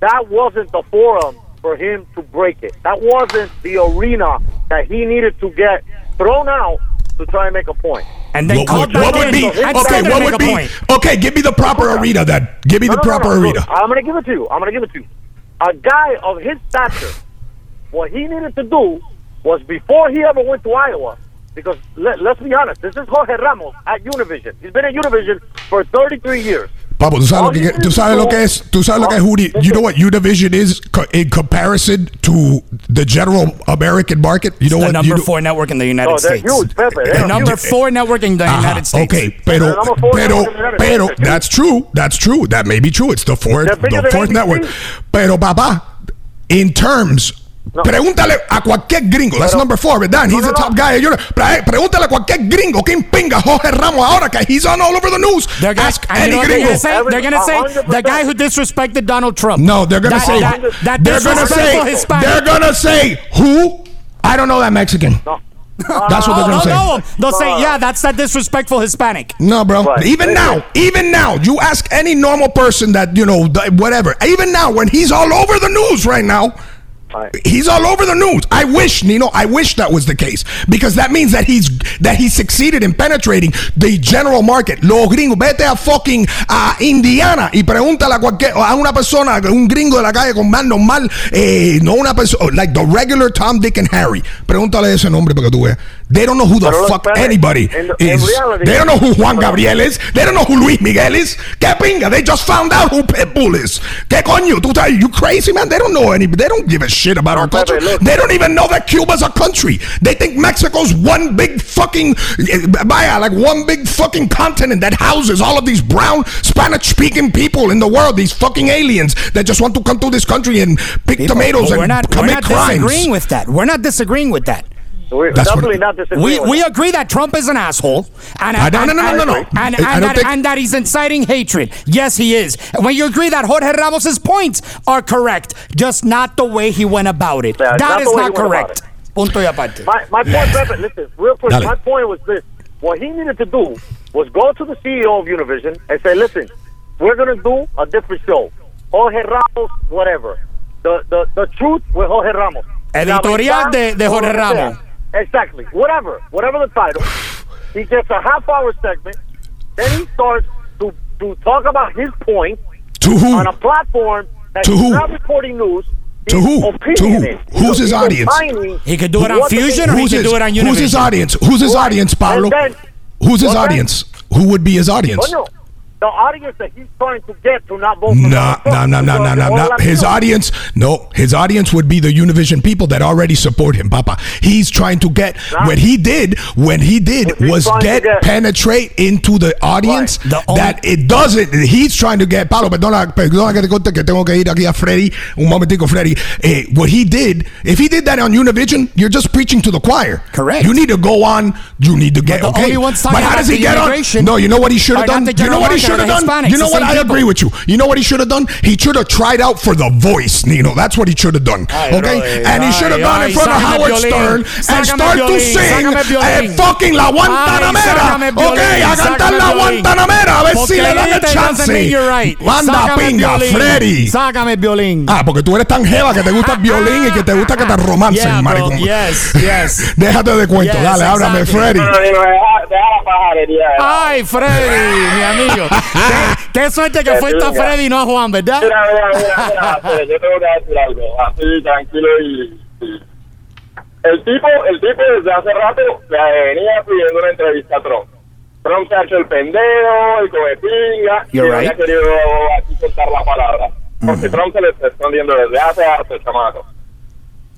that wasn't the forum for him to break it. That wasn't the arena that he needed to get thrown out to try and make a point. And then what, called would, what would be okay? What would be okay? Give me the proper arena then. Give me the No, no, no, proper no. arena. I'm going to give it to you. I'm going to give it to you. A guy of his stature, what he needed to do was before he ever went to Iowa, because let, let's be honest, this is Jorge Ramos at Univision. He's been at Univision for 33 years. Papo, tú sabes, lo que, tú sabes lo que es, tú sabes lo que es, Judy. You know what Univision is co- in comparison to the general American market. You know the what? number you know- four network in the United No, they're States. huge, Pepe. the number huge. four network in the Ajá, United States. Okay, pero, They're pero, network in the United pero, that's true. That's true. That may be true. It's the fourth, the fourth network. Pero, papá, in terms. Pregúntale a cualquier gringo, that's number four, ¿verdad? And he's the top guy. You're, pre- pregúntale a cualquier gringo que pinga Jorge Ramos ahora que he's on all over the news. They're gonna, Ask any know they're gringo. gonna say? They're gonna say the guy who disrespected Donald Trump. No, they're gonna That- say that, that they're gonna disrespectful say Hispanic. they're gonna say who? I don't know that Mexican. That's what they're gonna They'll say. know. They'll say, yeah, that's that disrespectful Hispanic. No, bro. Even now, even now, you ask any normal person that you know, whatever. Even now, when he's all over the news right now. He's all over the news. I wish, Nino, I wish that was the case because that means that he's that he succeeded in penetrating the general market. Los gringos, vete a fucking a Indiana y pregúntale a cualquier a una persona, un gringo de la calle con más normal, eh, no una persona like the regular Tom, Dick and Harry. Pregúntale ese nombre para que tú veas. They don't know who the Pero fuck Hispanic, anybody en- en is. reality- They don't know who Juan Gabriel is. They don't know who Luis Miguel is. ¿Qué pinga? They just found out who Pitbull is. ¿Qué coño? ¿Tú estás, you crazy, man? They don't know any. They don't give a shit about our culture. They don't even know that Cuba's a country. They think Mexico's one big fucking, eh, vaya, like one big fucking continent that houses all of these brown Spanish-speaking people in the world. These fucking aliens that just want to come to this country and pick tomatoes But and we're not, we're commit not crimes. disagreeing with that. We're not disagreeing with that. We're That's what- definitely not disagreeing. We, we agree that Trump is an asshole, and ah, I and, don't- no, no, no, no, no. and, I- and, I that, think- and that he's inciting hatred. Yes, he is. And when you agree that Jorge Ramos's points are correct, just not the way he went about it. Yeah, that not is not he went about correct. Punto y aparte. My, my point, Pepe, listen, real quick. Dale. My point was this: what he needed to do was go to the CEO of Univision and say, "Listen, we're going to do a different show. Jorge Ramos, whatever. The the the truth with Jorge Ramos. Editorial de- de Jorge Lo que. Ramos. Exactly. Whatever, whatever the title. He gets a half hour segment. Then he starts to to talk about his point To who? on a platform that To he's who? not reporting news. To who? To who? opinioning. Who's his audience? opining He could do it on Fusion thing- or he Who's could his, do it on who's his audience? Who's his audience, Pablo? Then- Who's his What's that? audience? Who would be his audience? Coño, the audience that he's trying to get to not vote for No, Donald no, Trump. no, no, no, Because no, all. His audience, no, his audience would be the Univision people that already support him, Papa. He's trying to get what he did. When he did was get, get- penetrate into the audience that it doesn't. He's trying to get. Pablo, perdona, perdona que te corte que tengo que ir aquí a Freddy. Un momentico, Freddy. Eh, what he did, if he did that on Univision, you're just preaching to the choir. Correct. You need to go on. You need to get the okay. only ones talking but how does he get on? No, you know what he should have done. You know what he market, should have are the done. Hispanics, You know what? I people. agree with you. You know what he should have done? He should have tried out for the voice, Nino. That's what he should have done. Ay, okay? brother. and he should have gone in ay, front of Howard violín. Stern and start to sing eh, fucking La Guantanamera. Ay, okay, a cantar La violín. Guantanamera. A ver si le dan el viste, doesn't chance. right. Manda pinga. Freddy. Sácame violín. Ah, porque tú eres tan jeva que te gusta el violín y que te gusta que te romancen, maricón. Yes, yes. Déjate de cuento. Dale, háblame. Freddy. Deja, la pajarería. Ay, Freddy, mi amigo. qué, qué suerte que fue a Freddy y no a Juan, ¿verdad? Mira, mira, mira, mira, pero yo tengo que decir algo, así tranquilo y, y- el tipo, el tipo desde hace rato le venía pidiendo una entrevista a Trump. Trump se ha hecho el pendejo, el come pinga, y no le ha right. querido aquí soltar la palabra. Porque Trump se le está escondiendo desde hace harto chamaco.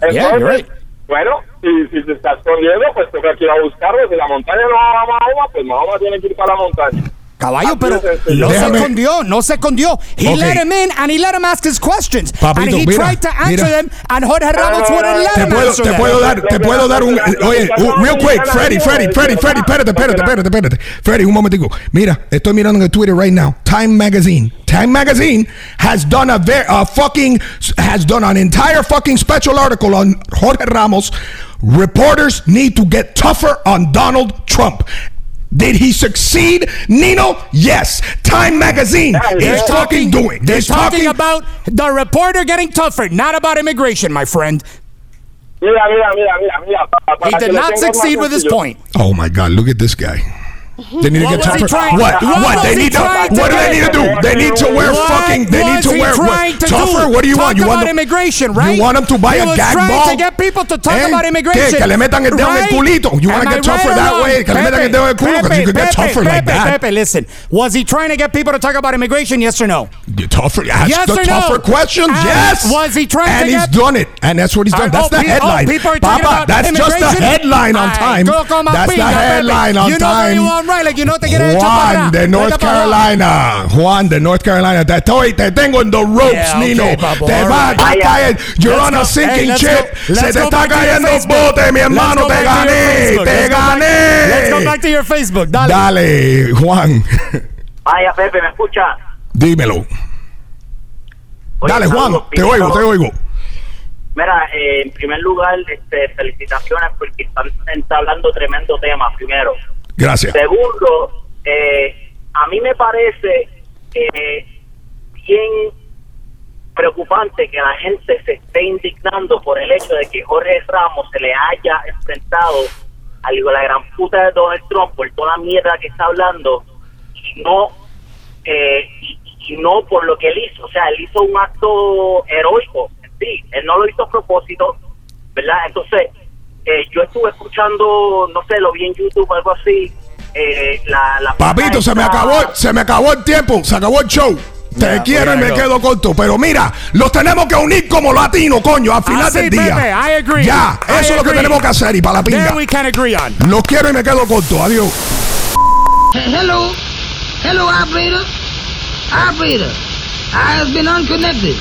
Yeah, you're Entonces, bueno, si, si se está escondiendo, pues toca que ir a buscarlo. Si la montaña no va a Mahoma, pues Mahoma tiene que ir para la montaña. Caballo, pero no se escondió, no se escondió. He Ok. let him in and he let him ask his questions. Papito, and he mira, tried to answer mira. them and Jorge Ramos wouldn't let Te him puedo, answer te them. puedo dar, te puedo dar un, oye, real quick, Freddy, Freddy, Freddy, Freddy, espérate, espérate, espérate, espérate. Freddy, un momentico. Mira, estoy mirando en el Twitter right now. Time Magazine. Time Magazine has done a very, a fucking, has done an entire fucking special article on Jorge Ramos. Reporters need to get tougher on Donald Trump. Did he succeed, Nino? Yes. Time Magazine They're is fucking doing. They're Is talking about the reporter getting tougher, not about immigration, my friend. Mira, mira, mira, mira, mira. He did not succeed with his point. Oh my God! Look at this guy. They need to What get tougher. trying- what? what What? They need to. What do they need to do? They need to wear What fucking. They need to wear what? to tougher. do? What do you Talk want? You want them, immigration, right? You want them to buy He a was gag ball? to get people to talk Eh? about immigration. ¿Qué? Que le metan el dedo en el right? culito. You want to get tougher right that way? Que le metan Pepe, el dedo en el culo because you could get Pepe, tougher like Pepe, that. Pepe, listen. Was he trying to get people to talk about immigration? Yes or no? Get tougher. Ask Yes the or no? tougher questions. And yes. was he trying and he's done it. And that's what he's done. That's the oh, headline. people are talking Papa, that's just the headline on time. go con más That's the Pepe. headline on You know time. Te echar para Juan de North. Carolina. Juan de North Carolina. Te estoy, te tengo en the ropes, Yeah, okay, Nino. papo, te all va right. a caer. You're Let's on go. a sinking let's ship. go- Se let's te go está back to your cayendo Facebook. bote, mi Let's hermano. go Te back to your gané. Facebook. Te Let's go back- gané. Let's go back to your Facebook. Dale. Dale, Juan. Vaya, Pepe, ¿me escucha? Dímelo. Oye, Dale, Juan. saludos, Te oigo, te oigo. Mira, eh, en primer lugar, este, felicitaciones porque están entablando tremendo tema, primero. Gracias. Segundo, eh, a mí me parece eh, bien preocupante que la gente se esté indignando por el hecho de que Jorge Ramos se le haya enfrentado al hijo de la gran puta de Donald Trump por toda la mierda que está hablando y no eh, y, y no por lo que él hizo. O sea, él hizo un acto heroico. Sí, él no lo hizo a propósito, ¿verdad? Entonces, eh, yo estuve escuchando, no sé, lo vi en YouTube o algo así. Eh, la, la Papito, se me acabó, se me acabó el tiempo, se acabó el show. Te Yeah, quiero y me quedo corto. Pero mira, los tenemos que unir como latinos, coño, al final Ah, sí, del día. Pepe, I agree. Ya, I eso es lo que tenemos que hacer y para la pinga. We can agree on. Los quiero y me quedo corto. Adiós. Hello. Hello, operator. Operator. I have been unconnected.